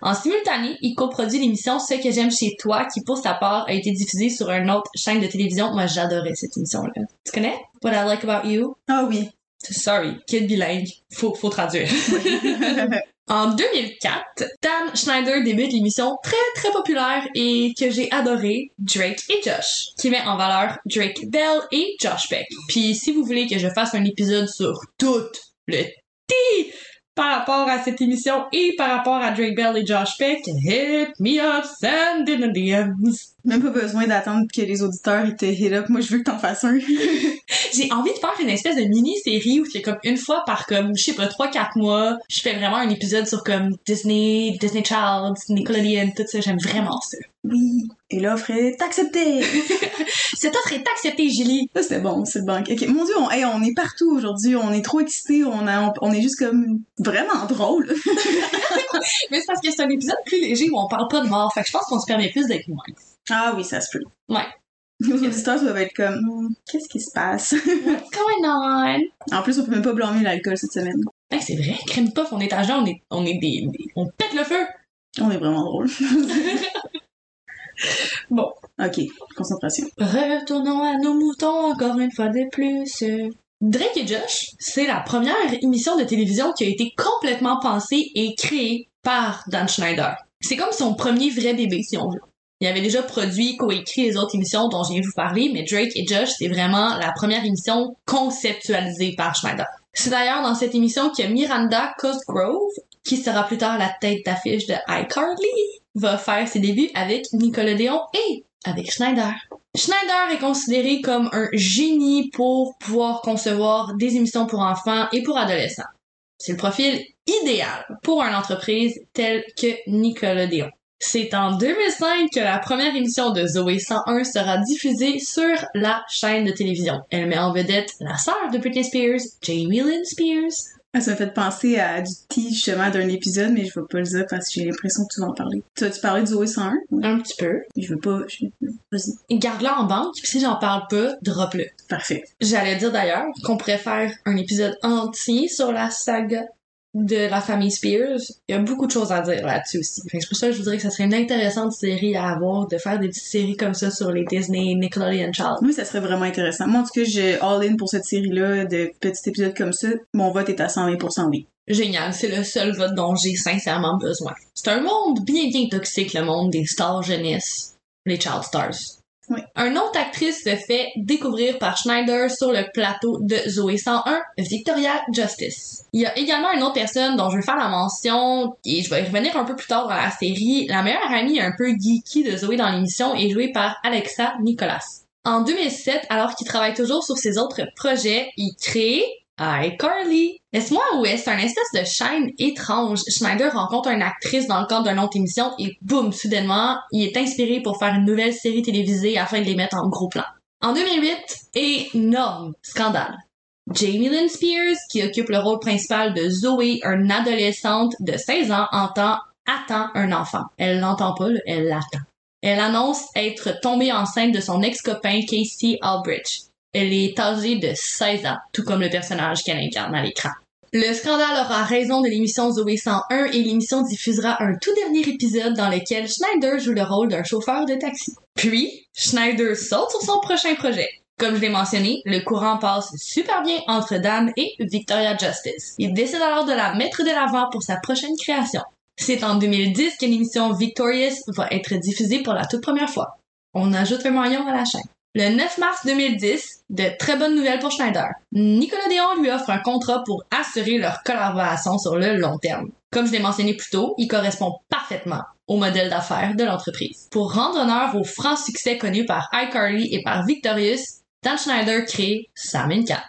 En simultané, il coproduit l'émission Ce que j'aime chez toi, qui pour sa part a été diffusée sur une autre chaîne de télévision. Moi, j'adorais cette émission-là. Tu connais? What I Like About You? Ah oui. Sorry, kid bilingue. Faut, faut traduire. En 2004, Dan Schneider débute l'émission très très populaire et que j'ai adoré, Drake et Josh, qui met en valeur Drake Bell et Josh Beck. Puis si vous voulez que je fasse un épisode sur tout le tea par rapport à cette émission et par rapport à Drake Bell et Josh Beck, hit me up, send in the DMs. Même pas besoin d'attendre que les auditeurs ils te hit up. Moi, je veux que t'en fasses un. J'ai envie de faire une espèce de mini-série où c'est comme une fois par comme, je sais pas, 3-4 mois, je fais vraiment un épisode sur comme Disney, Disney Child, Nickelodeon, tout ça. J'aime vraiment ça. Oui. Et l'offre est acceptée. Cette offre est acceptée, Julie. Ça, c'était bon, c'est bon. Ok, mon dieu, on, hey, on est partout aujourd'hui. On est trop excités. On, a, on, on est juste comme vraiment drôle. Mais c'est parce que c'est un épisode plus léger où on parle pas de mort. Fait que je pense qu'on se permet plus d'être moins. Ah oui, ça se peut. Ouais. Nos auditeurs doivent être comme, Hmm, qu'est-ce qui se passe? What's going on? en plus, on peut même pas blâmer l'alcool cette semaine. Hey, c'est vrai, crème puff, on est à jeun, on est, on est des, des- on pète le feu. On est vraiment drôle. Bon. Ok, concentration. Retournons à nos moutons encore une fois de plus. Drake et Josh, c'est la première émission de télévision qui a été complètement pensée et créée par Dan Schneider. C'est comme son premier vrai bébé, si on veut. Il avait déjà produit, coécrit les autres émissions dont je viens de vous parler, mais Drake et Josh, c'est vraiment la première émission conceptualisée par Schneider. C'est d'ailleurs dans cette émission que Miranda Cosgrove, qui sera plus tard la tête d'affiche de iCarly, va faire ses débuts avec Nickelodeon et avec Schneider. Schneider est considéré comme un génie pour pouvoir concevoir des émissions pour enfants et pour adolescents. C'est le profil idéal pour une entreprise telle que Nickelodeon. C'est en 2005 que la première émission de Zoé 101 sera diffusée sur la chaîne de télévision. Elle met en vedette la sœur de Britney Spears, Jamie Lynn Spears. Ah, ça me fait penser à du tea, justement, d'un épisode, mais je vais pas le dire parce que j'ai l'impression que tu vas en parler. Tu as-tu parlé de Zoé 101? Oui. Un petit peu. Je veux pas... je- Vas-y. Garde-la en banque, puis si j'en parle pas, drop-le. Parfait. J'allais dire d'ailleurs qu'on pourrait faire un épisode entier sur la saga de la famille Spears. Il y a beaucoup de choses à dire là-dessus aussi. Fait que c'est pour ça que je vous dirais que ça serait une intéressante série à avoir, de faire des petites séries comme ça sur les Disney, Nickelodeon Child. Oui, ça serait vraiment intéressant. Moi, en tout cas, j'ai all-in pour cette série-là, de petits épisodes comme ça. Mon vote est à 120% oui. Génial, c'est le seul vote dont j'ai sincèrement besoin. C'est un monde bien bien toxique, le monde des stars jeunesse, les child stars. Oui. Un autre actrice se fait découvrir par Schneider sur le plateau de Zoé 101, Victoria Justice. Il y a également une autre personne dont je veux faire la mention, et je vais y revenir un peu plus tard dans la série. La meilleure amie un peu geeky de Zoé dans l'émission est jouée par Alexa Nicolas. En 2007, alors qu'il travaille toujours sur ses autres projets, il crée iCarly. Est-ce moi ou est-ce un espèce de chaîne étrange? Schneider rencontre une actrice dans le cadre d'une autre émission et boum, soudainement, il est inspiré pour faire une nouvelle série télévisée afin de les mettre en gros plan. En 2008, énorme scandale. Jamie Lynn Spears, qui occupe le rôle principal de Zoé, une adolescente de 16 ans, entend attend un enfant. Elle l'entend pas, elle l'attend. Elle annonce être tombée enceinte de son ex-copain Casey Albridge. Elle est âgée de 16 ans, tout comme le personnage qu'elle incarne à l'écran. Le scandale aura raison de l'émission Zoé 101 et l'émission diffusera un tout dernier épisode dans lequel Schneider joue le rôle d'un chauffeur de taxi. Puis, Schneider saute sur son prochain projet. Comme je l'ai mentionné, le courant passe super bien entre Dan et Victoria Justice. Il décide alors de la mettre de l'avant pour sa prochaine création. C'est en 2010 que l'émission Victorious va être diffusée pour la toute première fois. On ajoute un maillon à la chaîne. Le 9 mars 2010, de très bonnes nouvelles pour Schneider. Nickelodeon lui offre un contrat pour assurer leur collaboration sur le long terme. Comme je l'ai mentionné plus tôt, il correspond parfaitement au modèle d'affaires de l'entreprise. Pour rendre honneur au franc succès connu par iCarly et par Victorious, Dan Schneider crée Sam and Cat.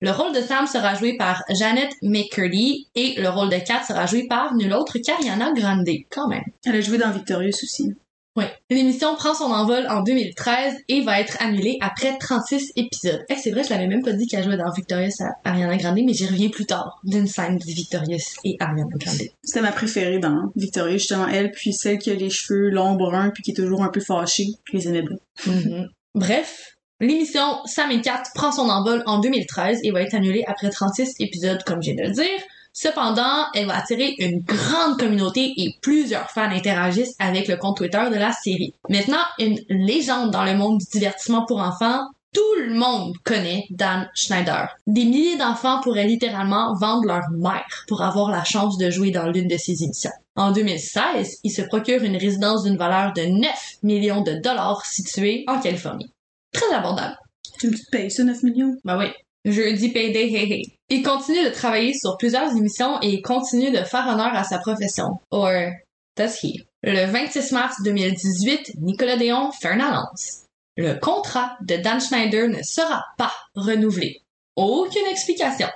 Le rôle de Sam sera joué par Janet McCurdy et le rôle de Cat sera joué par nul autre qu'Ariana Grande, quand même. Elle a joué dans Victorious aussi. Oui. L'émission prend son envol en 2013 et va être annulée après 36 épisodes. Eh, c'est vrai, je l'avais même pas dit qu'elle jouait dans Victorious à Ariana Grande, mais j'y reviens plus tard d'une scène de Victorious et Ariana Grande. C'était ma préférée dans Victorious, justement, elle, puis celle qui a les cheveux longs, bruns, puis qui est toujours un peu fâchée. Je les aimais bien. Bref, l'émission Sam et Cat prend son envol en 2013 et va être annulée après 36 épisodes, comme je viens de le dire. Cependant, elle va attirer une grande communauté et plusieurs fans interagissent avec le compte Twitter de la série. Maintenant, une légende dans le monde du divertissement pour enfants, tout le monde connaît Dan Schneider. Des milliers d'enfants pourraient littéralement vendre leur mère pour avoir la chance de jouer dans l'une de ses émissions. En 2016, il se procure une résidence d'une valeur de 9 millions de dollars située en Californie. Très abordable. Tu me payes ça 9 millions? Ben oui. Jeudi payday, hey hey. Il continue de travailler sur plusieurs émissions et continue de faire honneur à sa profession. Or, does he? Le 26 mars 2018, Nicolas Déon fait une annonce. Le contrat de Dan Schneider ne sera pas renouvelé. Aucune explication.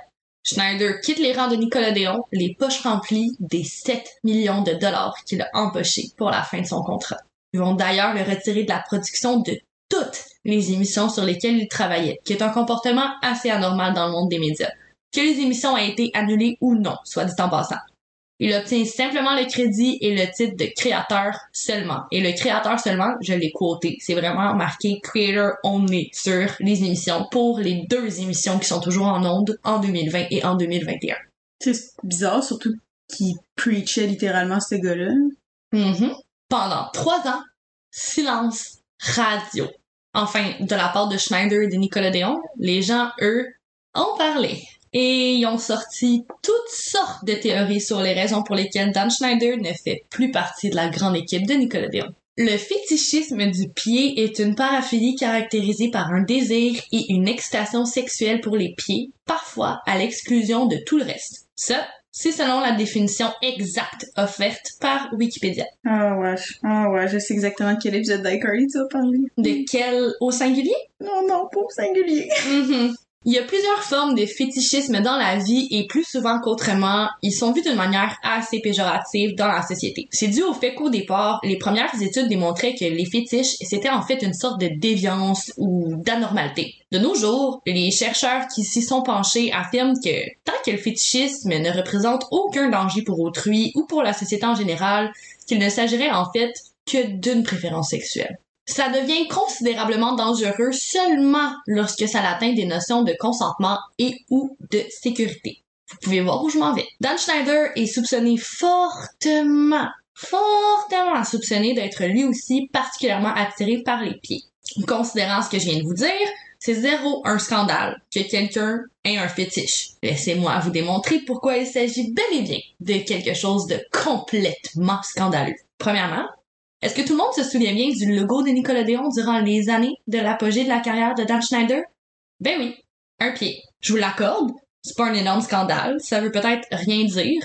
Schneider quitte les rangs de Nicolas Déon, les poches remplies des 7 millions de dollars qu'il a empochés pour la fin de son contrat. Ils vont d'ailleurs le retirer de la production de toutes les émissions sur lesquelles il travaillait, qui est un comportement assez anormal dans le monde des médias. Que les émissions aient été annulées ou non, soit dit en passant. Il obtient simplement le crédit et le titre de créateur seulement. Et le créateur seulement, je l'ai quoté, c'est vraiment marqué Creator Only sur les émissions pour les deux émissions qui sont toujours en ondes en 2020 et en 2021. C'est bizarre, surtout qu'il preachait littéralement ce gars-là. Mhm. Pendant trois ans, silence radio. Enfin, de la part de Schneider et de Nicolas Déon, les gens, eux, ont parlé. Et ils ont sorti toutes sortes de théories sur les raisons pour lesquelles Dan Schneider ne fait plus partie de la grande équipe de Nicolas Déon. Le fétichisme du pied est une paraphilie caractérisée par un désir et une excitation sexuelle pour les pieds, parfois à l'exclusion de tout le reste. Ça, c'est selon la définition exacte offerte par Wikipédia. Ah ouais, ah ouais, je sais exactement de quel épisode d'iCarly tu vas parler. De quel au singulier? Non, non, pas au singulier. Mhm. Il y a plusieurs formes de fétichisme dans la vie et plus souvent qu'autrement, ils sont vus d'une manière assez péjorative dans la société. C'est dû au fait qu'au départ, les premières études démontraient que les fétiches, c'était en fait une sorte de déviance ou d'anormalité. De nos jours, les chercheurs qui s'y sont penchés affirment que tant que le fétichisme ne représente aucun danger pour autrui ou pour la société en général, qu'il ne s'agirait en fait que d'une préférence sexuelle ça devient considérablement dangereux seulement lorsque ça atteint des notions de consentement et ou de sécurité. Vous pouvez voir où je m'en vais. Dan Schneider est soupçonné fortement, fortement soupçonné d'être lui aussi particulièrement attiré par les pieds. Considérant ce que je viens de vous dire, c'est zéro un scandale que quelqu'un ait un fétiche. Laissez-moi vous démontrer pourquoi il s'agit bel et bien de quelque chose de complètement scandaleux. Premièrement, est-ce que tout le monde se souvient bien du logo de Nicolas Déon durant les années de l'apogée de la carrière de Dan Schneider? Ben oui, un pied. Je vous l'accorde, c'est pas un énorme scandale, ça veut peut-être rien dire,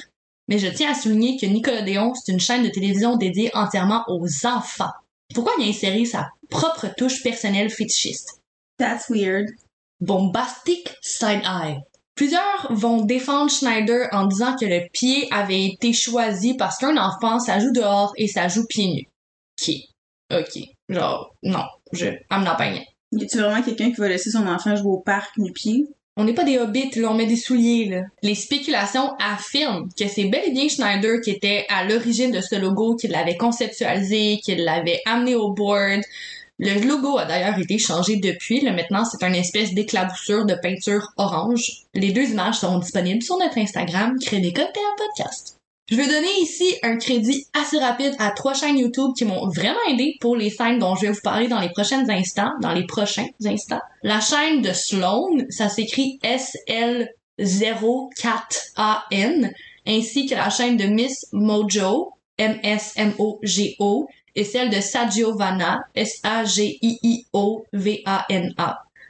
mais je tiens à souligner que Nicolas Déon, c'est une chaîne de télévision dédiée entièrement aux enfants. Pourquoi il a inséré sa propre touche personnelle fétichiste? That's weird. Bombastic side eye. Plusieurs vont défendre Schneider en disant que le pied avait été choisi parce qu'un enfant, ça joue dehors et ça joue pieds nus. OK. OK. Genre, non, je, I'm not buying it. Y a-tu vraiment quelqu'un qui va laisser son enfant jouer au parc nu-pied? On n'est pas des hobbits, là, on met des souliers, là. Les spéculations affirment que c'est bel et bien Schneider qui était à l'origine de ce logo, qui l'avait conceptualisé, qui l'avait amené au board. Le logo a d'ailleurs été changé depuis. Là, maintenant, c'est une espèce d'éclaboussure de peinture orange. Les deux images seront disponibles sur notre Instagram, Crédit Cocktail Podcast. Je vais donner ici un crédit assez rapide à trois chaînes YouTube qui m'ont vraiment aidé pour les scènes dont je vais vous parler dans les prochains instants, dans les prochains instants. La chaîne de Sloan, ça s'écrit S-L-04-A-N, ainsi que la chaîne de Miss Mojo, M-S-M-O-G-O, et celle de Sagiovana, S-A-G-I-I-O-V-A-N-A.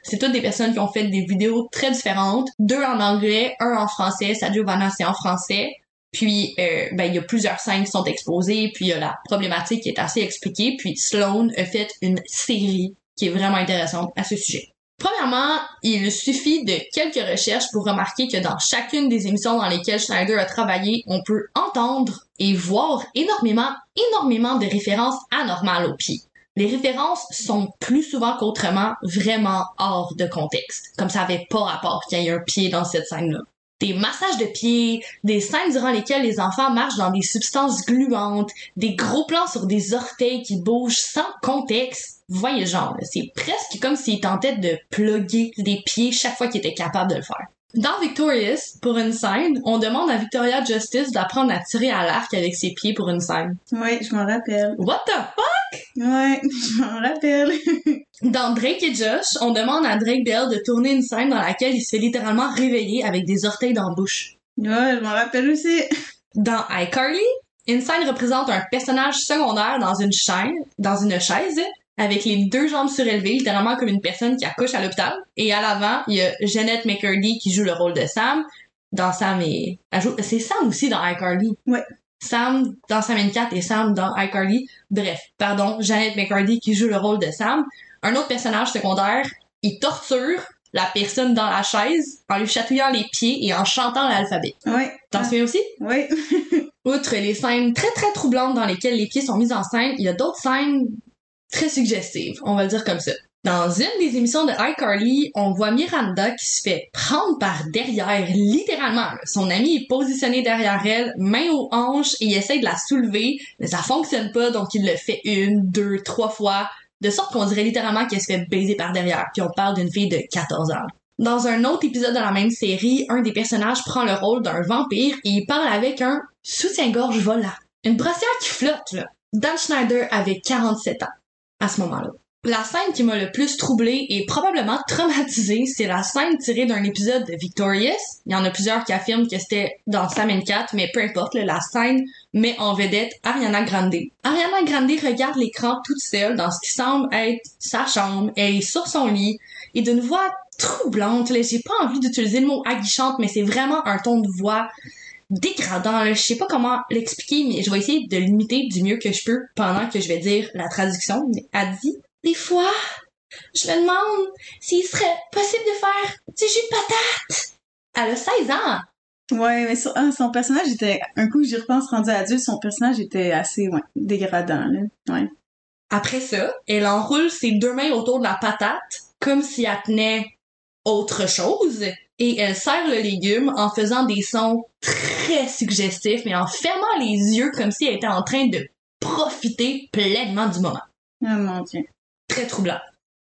C'est toutes des personnes qui ont fait des vidéos très différentes, deux en anglais, un en français, Sagiovana c'est en français, puis, euh, ben, il y a plusieurs scènes qui sont exposées, puis il y a la problématique qui est assez expliquée, puis Sloan a fait une série qui est vraiment intéressante à ce sujet. Premièrement, il suffit de quelques recherches pour remarquer que dans chacune des émissions dans lesquelles Schneider a travaillé, on peut entendre et voir énormément, énormément de références anormales au pied. Les références sont plus souvent qu'autrement vraiment hors de contexte, comme ça avait pas rapport qu'il y ait un pied dans cette scène-là des massages de pieds, des scènes durant lesquelles les enfants marchent dans des substances gluantes, des gros plans sur des orteils qui bougent sans contexte. voyez genre, c'est presque comme s'ils tentaient de plugger des pieds chaque fois qu'ils étaient capables de le faire. Dans Victorious, pour une scène, on demande à Victoria Justice d'apprendre à tirer à l'arc avec ses pieds pour une scène. Ouais, je m'en rappelle. What the fuck? Ouais, je m'en rappelle. Dans Drake et Josh, on demande à Drake Bell de tourner une scène dans laquelle il se fait littéralement réveiller avec des orteils dans la bouche. Ouais, je m'en rappelle aussi. Dans iCarly, une scène représente un personnage secondaire dans une chaîne, dans une chaise, avec les deux jambes surélevées, littéralement comme une personne qui accouche à l'hôpital. Et à l'avant, il y a Jeanette McCurdy qui joue le rôle de Sam. Dans Sam et... C'est Sam aussi dans iCarly. Ouais. Sam dans Sam and Cat et Sam dans iCarly. Bref, pardon, Jeanette McCurdy qui joue le rôle de Sam. Un autre personnage secondaire, il torture la personne dans la chaise en lui chatouillant les pieds et en chantant l'alphabet. Ouais. T'en souviens aussi? Ouais. Outre les scènes très très troublantes dans lesquelles les pieds sont mis en scène, il y a d'autres scènes très suggestives, on va le dire comme ça. Dans une des émissions de iCarly, on voit Miranda qui se fait prendre par derrière, littéralement. Son ami est positionné derrière elle, main aux hanches, et il essaie de la soulever, mais ça fonctionne pas, donc il le fait une, deux, trois fois, de sorte qu'on dirait littéralement qu'elle se fait baiser par derrière, puis on parle d'une fille de 14 ans. Dans un autre épisode de la même série, un des personnages prend le rôle d'un vampire et il parle avec un soutien-gorge volant. Une brossière qui flotte, là. Dan Schneider avait 47 ans La scène qui m'a le plus troublée et probablement traumatisée, c'est la scène tirée d'un épisode de Victorious. Il y en a plusieurs qui affirment que c'était dans Sam and Cat, mais peu importe, la scène met en vedette Ariana Grande. Ariana Grande regarde l'écran toute seule dans ce qui semble être sa chambre. Elle est sur son lit et d'une voix troublante. J'ai pas envie d'utiliser le mot aguichante, mais c'est vraiment un ton de voix dégradant. Je sais pas comment l'expliquer, mais je vais essayer de l'imiter du mieux que je peux pendant que je vais dire la traduction. Mais Elle dit Des fois, je me demande s'il serait possible de faire du jus de patate. Elle a 16 ans. Ouais, mais son, ah, son personnage était, un coup j'y repense rendu adulte, son personnage était assez, ouais, dégradant, là. Ouais. Après ça, elle enroule ses deux mains autour de la patate comme si elle tenait autre chose et elle serre le légume en faisant des sons très suggestifs mais en fermant les yeux comme si elle était en train de profiter pleinement du moment. Oh mon dieu. Très troublant.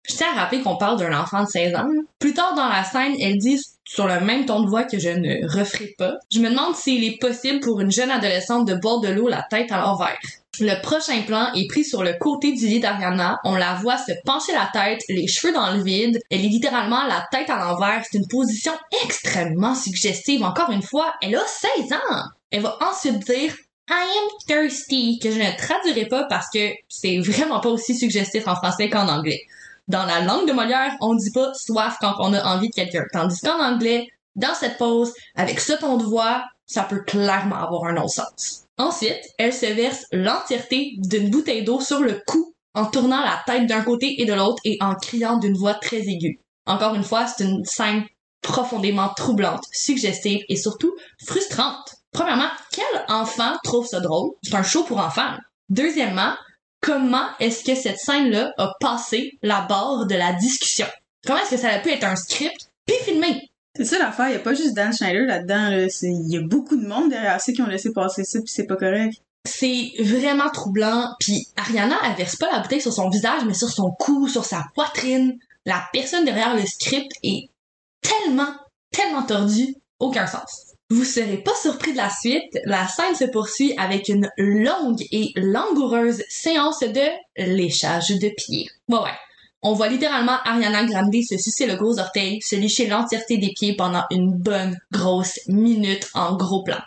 Je tiens à rappeler qu'on parle d'un enfant de 16 ans. Plus tard dans la scène, elle dit sur le même ton de voix que je ne referai pas. Je me demande s'il est possible pour une jeune adolescente de boire de l'eau la tête à l'envers. Le prochain plan est pris sur le côté du lit d'Ariana. On la voit se pencher la tête, les cheveux dans le vide. Elle est littéralement la tête à l'envers. C'est une position extrêmement suggestive. Encore une fois, elle a 16 ans. Elle va ensuite dire I am thirsty, que je ne traduirai pas parce que c'est vraiment pas aussi suggestif en français qu'en anglais. Dans la langue de Molière, on dit pas soif quand on a envie de quelqu'un. Tandis qu'en anglais, dans cette pause, avec ce ton de voix, ça peut clairement avoir un autre sens. Ensuite, elle se verse l'entièreté d'une bouteille d'eau sur le cou en tournant la tête d'un côté et de l'autre et en criant d'une voix très aiguë. Encore une fois, c'est une scène profondément troublante, suggestive et surtout frustrante. Premièrement, quel enfant trouve ça drôle? C'est un show pour enfants. Deuxièmement, comment est-ce que cette scène-là a passé la barre de la discussion? Comment est-ce que ça a pu être un script puis filmé? C'est ça l'affaire, y a pas juste Dan Schneider là-dedans, là. C'est, y a beaucoup de monde derrière ceux qui ont laissé passer ça pis c'est pas correct. C'est vraiment troublant. Puis Ariana, elle verse pas la bouteille sur son visage, mais sur son cou, sur sa poitrine. La personne derrière le script est tellement, tellement tordue, aucun sens. Vous serez pas surpris de la suite. La scène se poursuit avec une longue et langoureuse séance de léchage de pieds. Ouais, ouais. On voit littéralement Ariana Grande se sucer le gros orteil, se licher l'entièreté des pieds pendant une bonne grosse minute en gros plan.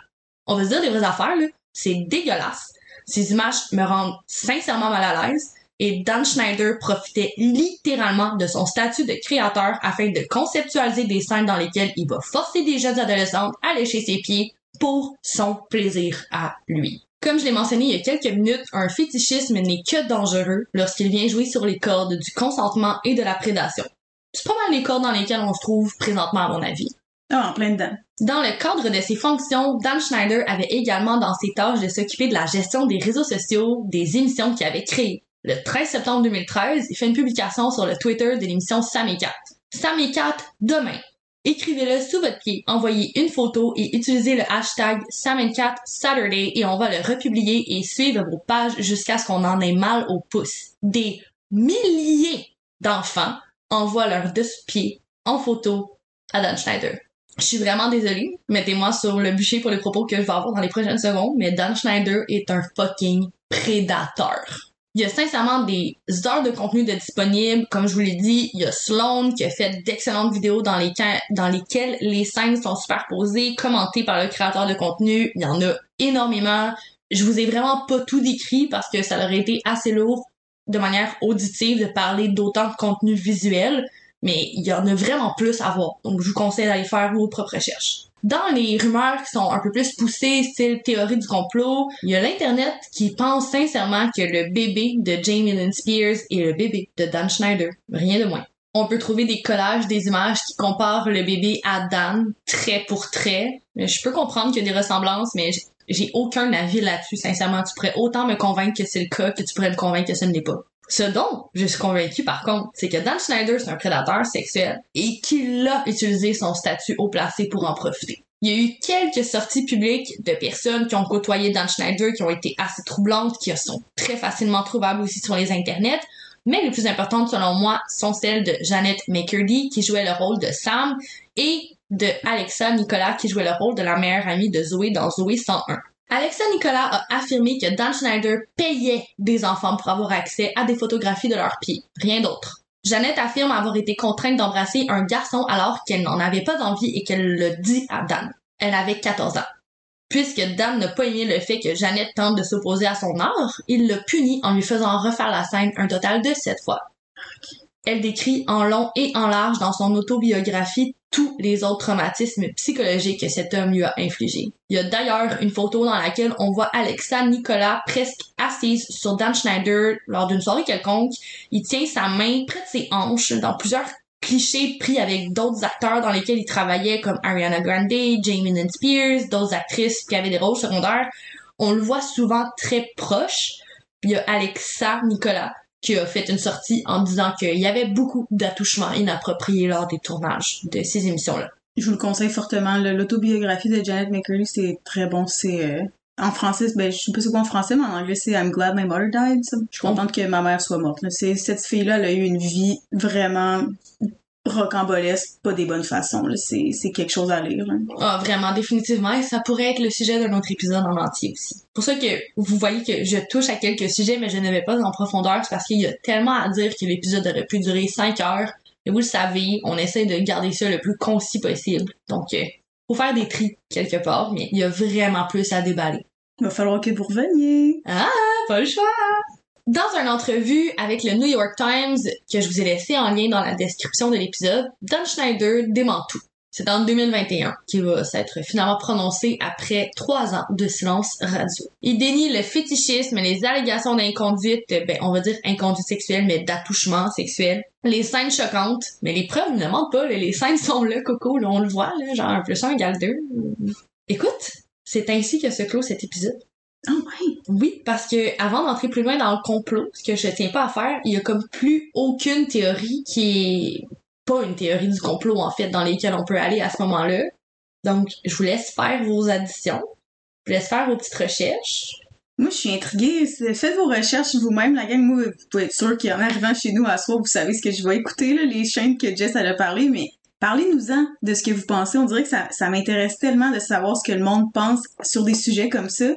On va se dire des vraies affaires, là. C'est dégueulasse. Ces images me rendent sincèrement mal à l'aise et Dan Schneider profitait littéralement de son statut de créateur afin de conceptualiser des scènes dans lesquelles il va forcer des jeunes adolescentes à lécher ses pieds pour son plaisir à lui. Comme je l'ai mentionné il y a quelques minutes, un fétichisme n'est que dangereux lorsqu'il vient jouer sur les cordes du consentement et de la prédation. C'est pas mal les cordes dans lesquelles on se trouve présentement à mon avis. Ah, en plein dedans. Dans le cadre de ses fonctions, Dan Schneider avait également dans ses tâches de s'occuper de la gestion des réseaux sociaux des émissions qu'il avait créées. Le 13 septembre 2013, il fait une publication sur le Twitter de l'émission Sam et Cat. Sam et Cat, demain. Écrivez-le sous votre pied, envoyez une photo et utilisez le hashtag Sam and Cat Saturday et on va le republier et suivre vos pages jusqu'à ce qu'on en ait mal au pouce. Des milliers d'enfants envoient leur dessous-pied en photo à Dan Schneider. Je suis vraiment désolée. Mettez-moi sur le bûcher pour les propos que je vais avoir dans les prochaines secondes, mais Dan Schneider est un fucking prédateur. Il y a sincèrement des heures de contenu de disponibles. Comme je vous l'ai dit, il y a Sloan qui a fait d'excellentes vidéos dans, lesquelles, dans lesquelles les scènes sont superposées, commentées par le créateur de contenu. Il y en a énormément. Je vous ai vraiment pas tout décrit parce que ça aurait été assez lourd de manière auditive de parler d'autant de contenu visuel, mais il y en a vraiment plus à voir. Donc je vous conseille d'aller faire vos propres recherches. Dans les rumeurs qui sont un peu plus poussées, style théorie du complot, il y a l'Internet qui pense sincèrement que le bébé de Jamie Lynn Spears est le bébé de Dan Schneider. Rien de moins. On peut trouver des collages, des images qui comparent le bébé à Dan, trait pour trait. Je peux comprendre qu'il y a des ressemblances, mais j'ai aucun avis là-dessus, sincèrement. Tu pourrais autant me convaincre que c'est le cas que tu pourrais me convaincre que ce ne l'est pas. Ce dont je suis convaincue par contre, c'est que Dan Schneider c'est un prédateur sexuel et qu'il a utilisé son statut haut placé pour en profiter. Il y a eu quelques sorties publiques de personnes qui ont côtoyé Dan Schneider qui ont été assez troublantes, qui sont très facilement trouvables aussi sur les internets, mais les plus importantes selon moi sont celles de Janet McCurdy qui jouait le rôle de Sam et de Alexa Nicolas qui jouait le rôle de la meilleure amie de Zoé dans Zoé 101. Alexa Nicolas a affirmé que Dan Schneider payait des enfants pour avoir accès à des photographies de leurs pieds, rien d'autre. Jeannette affirme avoir été contrainte d'embrasser un garçon alors qu'elle n'en avait pas envie et qu'elle le dit à Dan. Elle avait 14 ans. Puisque Dan n'a pas aimé le fait que Jeannette tente de s'opposer à son art, il l'a puni en lui faisant refaire la scène un total de sept fois. Elle décrit en long et en large dans son autobiographie tous les autres traumatismes psychologiques que cet homme lui a infligés. Il y a d'ailleurs une photo dans laquelle on voit Alexa Nicolas presque assise sur Dan Schneider lors d'une soirée quelconque. Il tient sa main près de ses hanches dans plusieurs clichés pris avec d'autres acteurs dans lesquels il travaillait comme Ariana Grande, Jamie Lynn Spears, d'autres actrices qui avaient des rôles secondaires. On le voit souvent très proche. Il y a Alexa Nicolas qui a fait une sortie en disant qu'il y avait beaucoup d'attouchements inappropriés lors des tournages de ces émissions-là. Je vous le conseille fortement. L'autobiographie de Janet McCurdy, c'est très bon. C'est euh, en français, ben je sais pas c'est quoi en français, mais en anglais c'est I'm glad my mother died. Je suis contente que ma mère soit morte. C'est cette fille-là, elle a eu une vie vraiment rocambolesque, pas des bonnes façons. C'est, c'est quelque chose à lire. Ah, vraiment, définitivement. Et ça pourrait être le sujet d'un autre épisode en entier aussi. pour ça que vous voyez que je touche à quelques sujets, mais je ne vais pas en profondeur. C'est parce qu'il y a tellement à dire que l'épisode aurait pu durer 5 heures. Et vous le savez, on essaie de garder ça le plus concis possible. Donc, euh, faut faire des tris quelque part, mais il y a vraiment plus à déballer. Il va falloir que vous reveniez. Ah, pas le choix! Dans une entrevue avec le New York Times que je vous ai laissé en lien dans la description de l'épisode, Dan Schneider dément tout. C'est en 2021 qu'il va s'être finalement prononcé après trois ans de silence radio. Il dénie le fétichisme, les allégations d'inconduite, ben, on va dire inconduite sexuelle, mais d'attouchement sexuel. Les scènes choquantes, mais les preuves ne mentent pas, les scènes sont là, coco, là, on le voit, là, genre un plus un égale deux. Écoute, c'est ainsi que se clôt cet épisode. Ouais. Oui, parce que avant d'entrer plus loin dans le complot, ce que je tiens pas à faire, il y a comme plus aucune théorie qui est pas une théorie du complot en fait dans lesquelles on peut aller à ce moment-là. Donc, je vous laisse faire vos additions. Je vous laisse faire vos petites recherches. Moi, je suis intriguée. Faites vos recherches vous-même. La gang, moi, vous pouvez être sûr qu'en arrivant chez nous à soir, vous savez ce que je vais écouter, là, les chaînes que Jess a parlé, mais parlez-nous-en de ce que vous pensez. On dirait que ça, ça m'intéresse tellement de savoir ce que le monde pense sur des sujets comme ça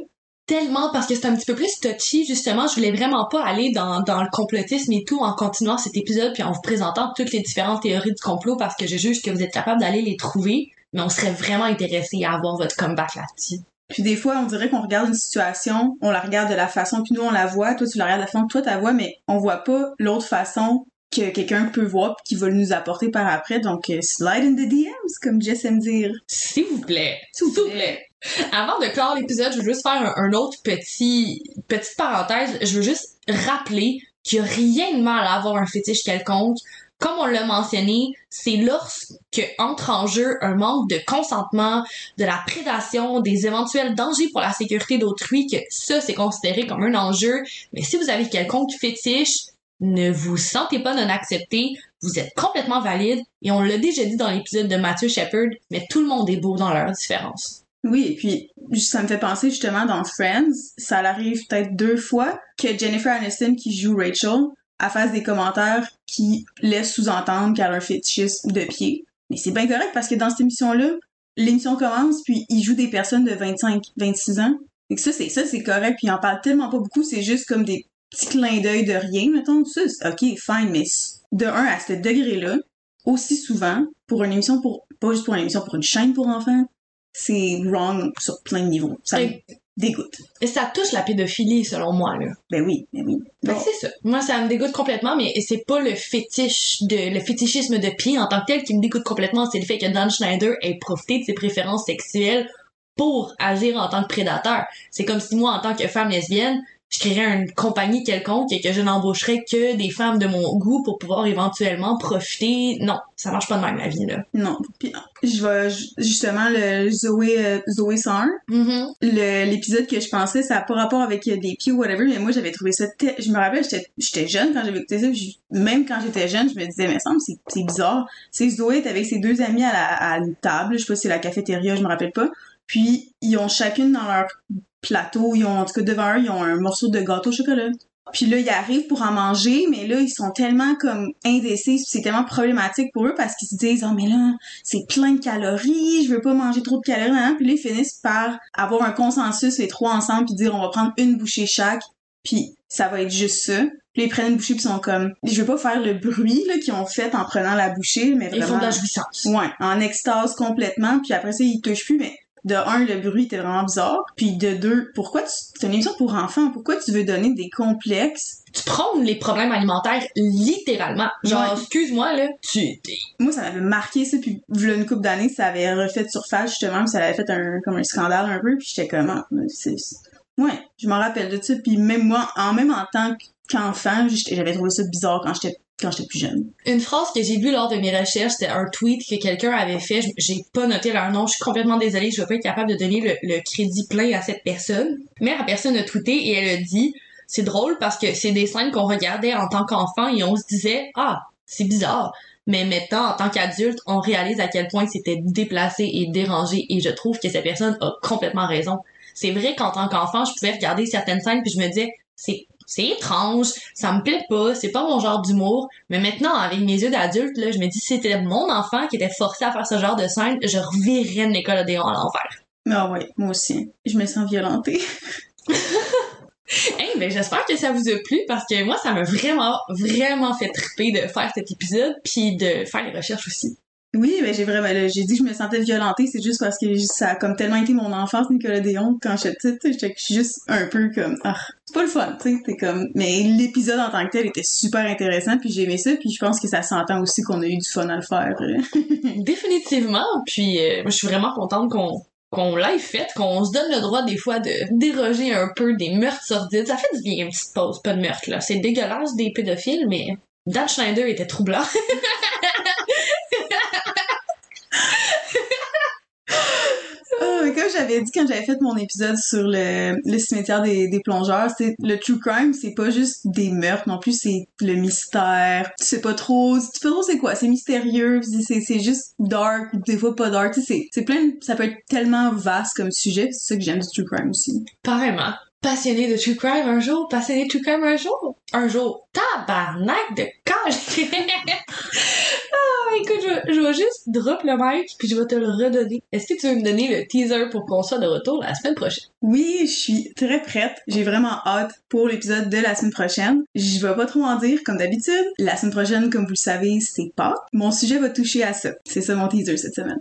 tellement parce que c'est un petit peu plus touchy justement je voulais vraiment pas aller dans, dans le complotisme et tout en continuant cet épisode puis en vous présentant toutes les différentes théories du complot parce que je juge que vous êtes capable d'aller les trouver mais on serait vraiment intéressé à avoir votre comeback là-dessus puis des fois on dirait qu'on regarde une situation on la regarde de la façon que nous on la voit toi tu la regardes de la façon que toi tu la vois mais on voit pas l'autre façon que quelqu'un peut voir qui va nous apporter par après. Donc, euh, slide in the DMs, comme Jess aime dire. S'il vous plaît. S'il vous plaît. Avant de clore l'épisode, je veux juste faire un, autre petit, petite parenthèse. Je veux juste rappeler qu'il n'y a rien de mal à avoir un fétiche quelconque. Comme on l'a mentionné, c'est lorsque entre en jeu un manque de consentement, de la prédation, des éventuels dangers pour la sécurité d'autrui, que ça, c'est considéré comme un enjeu. Mais si vous avez quelconque fétiche, ne vous sentez pas non accepté, vous êtes complètement valide, et on l'a déjà dit dans l'épisode de Matthew Shepard, mais tout le monde est beau dans leur différence. Oui, et puis ça me fait penser justement dans Friends, ça arrive peut-être deux fois que Jennifer Aniston qui joue Rachel a fasse des commentaires qui laissent sous-entendre qu'elle a un fétichisme de pied. Mais c'est bien correct parce que dans cette émission-là, l'émission commence, puis il joue des personnes de 25, 26 ans. Et ça, c'est ça, c'est correct, puis il en parle tellement pas beaucoup, c'est juste comme des petits clins d'œil de rien, mettons. Ça, ok, fine, mais de un à ce degré-là, aussi souvent, pour une émission pour, pas juste pour une émission, pour une chaîne pour enfants, c'est wrong sur plein de niveaux. Ça me dégoûte. Et ça touche la pédophilie, selon moi, là. Ben oui, ben oui. Bon. que c'est ça. Moi, ça me dégoûte complètement, mais c'est pas le fétiche de, le fétichisme de Pi en tant que tel qui me dégoûte complètement, c'est le fait que Dan Schneider ait profité de ses préférences sexuelles pour agir en tant que prédateur. C'est comme si moi, en tant que femme lesbienne, je créerais une compagnie quelconque et que je n'embaucherais que des femmes de mon goût pour pouvoir éventuellement profiter. Non, ça marche pas de même la vie, là. Non. Puis je vais ju- justement le Zoé euh, Zoé 101, Mhm. le l'épisode que je pensais ça a pas rapport avec euh, des pieds ou whatever mais moi j'avais trouvé ça je me rappelle j'étais j'étais jeune quand j'avais écouté ça même quand j'étais jeune je me disais mais ça me c'est c'est bizarre c'est Zoé est avec ses deux amis à la à une table je sais pas si c'est la cafétéria je me rappelle pas puis ils ont chacune dans leur plateau ils ont en tout cas devant eux ils ont un morceau de gâteau au chocolat puis là, ils arrivent pour en manger, mais là, ils sont tellement comme indécis, c'est tellement problématique pour eux parce qu'ils se disent « Oh, mais là, c'est plein de calories, je veux pas manger trop de calories. Hein? Puis là, ils finissent par avoir un consensus, les trois ensemble, puis dire on va prendre une bouchée chaque, puis ça va être juste ça. Puis là, ils prennent une bouchée, puis ils sont comme, je veux pas faire le bruit là qu'ils ont fait en prenant la bouchée, mais Ils font vraiment, de la jouissance. ouais, en extase complètement. Puis après ça, ils touchent plus, mais de un, le bruit était vraiment bizarre. Puis de deux, pourquoi tu, c'est une émission pour enfants, pourquoi tu veux donner des complexes? Tu prônes les problèmes alimentaires littéralement. Genre, Ouais. excuse-moi, là, tu moi ça m'avait marqué ça puis v'là une couple d'années ça avait refait surface justement puis ça avait fait un comme un scandale un peu puis j'étais comme ah, c'est ouais je m'en rappelle de ça puis même moi en même en tant qu'enfant j'avais trouvé ça bizarre quand j'étais quand j'étais plus jeune Une phrase que j'ai vue lors de mes recherches, c'était un tweet que quelqu'un avait fait. J'ai pas noté leur nom, je suis complètement désolée, je vais pas être capable de donner le, le crédit plein à cette personne. Mais la personne a tweeté et elle a dit c'est drôle parce que c'est des scènes qu'on regardait en tant qu'enfant et on se disait ah c'est bizarre. Mais maintenant, en tant qu'adulte, on réalise à quel point c'était déplacé et dérangé et je trouve que cette personne a complètement raison. C'est vrai qu'en tant qu'enfant, je pouvais regarder certaines scènes puis je me disais c'est c'est étrange, ça me plaît pas, c'est pas mon genre d'humour, mais maintenant, avec mes yeux d'adulte, là, je me dis, si c'était mon enfant qui était forcé à faire ce genre de scène, je revirais Nickelodeon à l'envers. ah ouais moi aussi je me sens violentée Hey, ben, j'espère que ça vous a plu parce que moi, ça m'a vraiment, vraiment fait triper de faire cet épisode puis de faire les recherches aussi. oui mais j'ai vraiment j'ai dit que je me sentais violentée c'est juste parce que ça a comme tellement été mon enfance Nicolas Déon quand j'étais petite j'étais juste un peu comme ah c'est pas le fun tu sais t'es comme mais l'épisode en tant que tel était super intéressant puis j'ai aimé ça puis je pense que ça s'entend aussi qu'on a eu du fun à le faire. Définitivement. Puis, euh, je suis vraiment contente qu'on qu'on l'ait fait, qu'on se donne le droit des fois de déroger un peu des meurtres sordides. Ça fait du bien une petite pause, pas de meurtre là. C'est dégueulasse des pédophiles, mais Dan Schneider était troublant. Ah, mais j'avais dit quand j'avais fait mon épisode sur le, le cimetière des, des plongeurs, c'est le true crime, c'est pas juste des meurtres non plus, c'est le mystère. Tu sais pas trop, tu sais pas trop c'est quoi, c'est mystérieux, c'est juste dark, des fois pas dark, tu sais, c'est- plein, ça peut être tellement vaste comme sujet, c'est ça que j'aime du true crime aussi. Apparemment. Passionné de true crime un jour, passionné de true crime un jour? Un jour, tabarnak de quand Ah, écoute, je vais juste drop le mic puis je vais te le redonner. Est-ce que tu veux me donner le teaser pour qu'on soit de retour la semaine prochaine? Oui, je suis très prête. J'ai vraiment hâte pour l'épisode de la semaine prochaine. Je vais pas trop en dire, comme d'habitude. La semaine prochaine, comme vous le savez, c'est pas. Mon sujet va toucher à ça. C'est ça mon teaser cette semaine.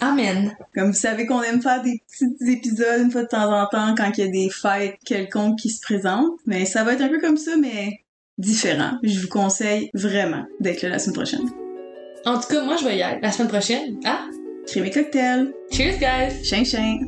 Amen. Comme vous savez qu'on aime faire des petits épisodes une fois de temps en temps quand il y a des fêtes quelconques qui se présentent. Mais ça va être un peu comme ça, mais différent. Je vous conseille vraiment d'être là la semaine prochaine. En tout cas, moi, je vais y aller la semaine prochaine. Ah, Créer mes cocktails. cheers, guys! Chien, chien.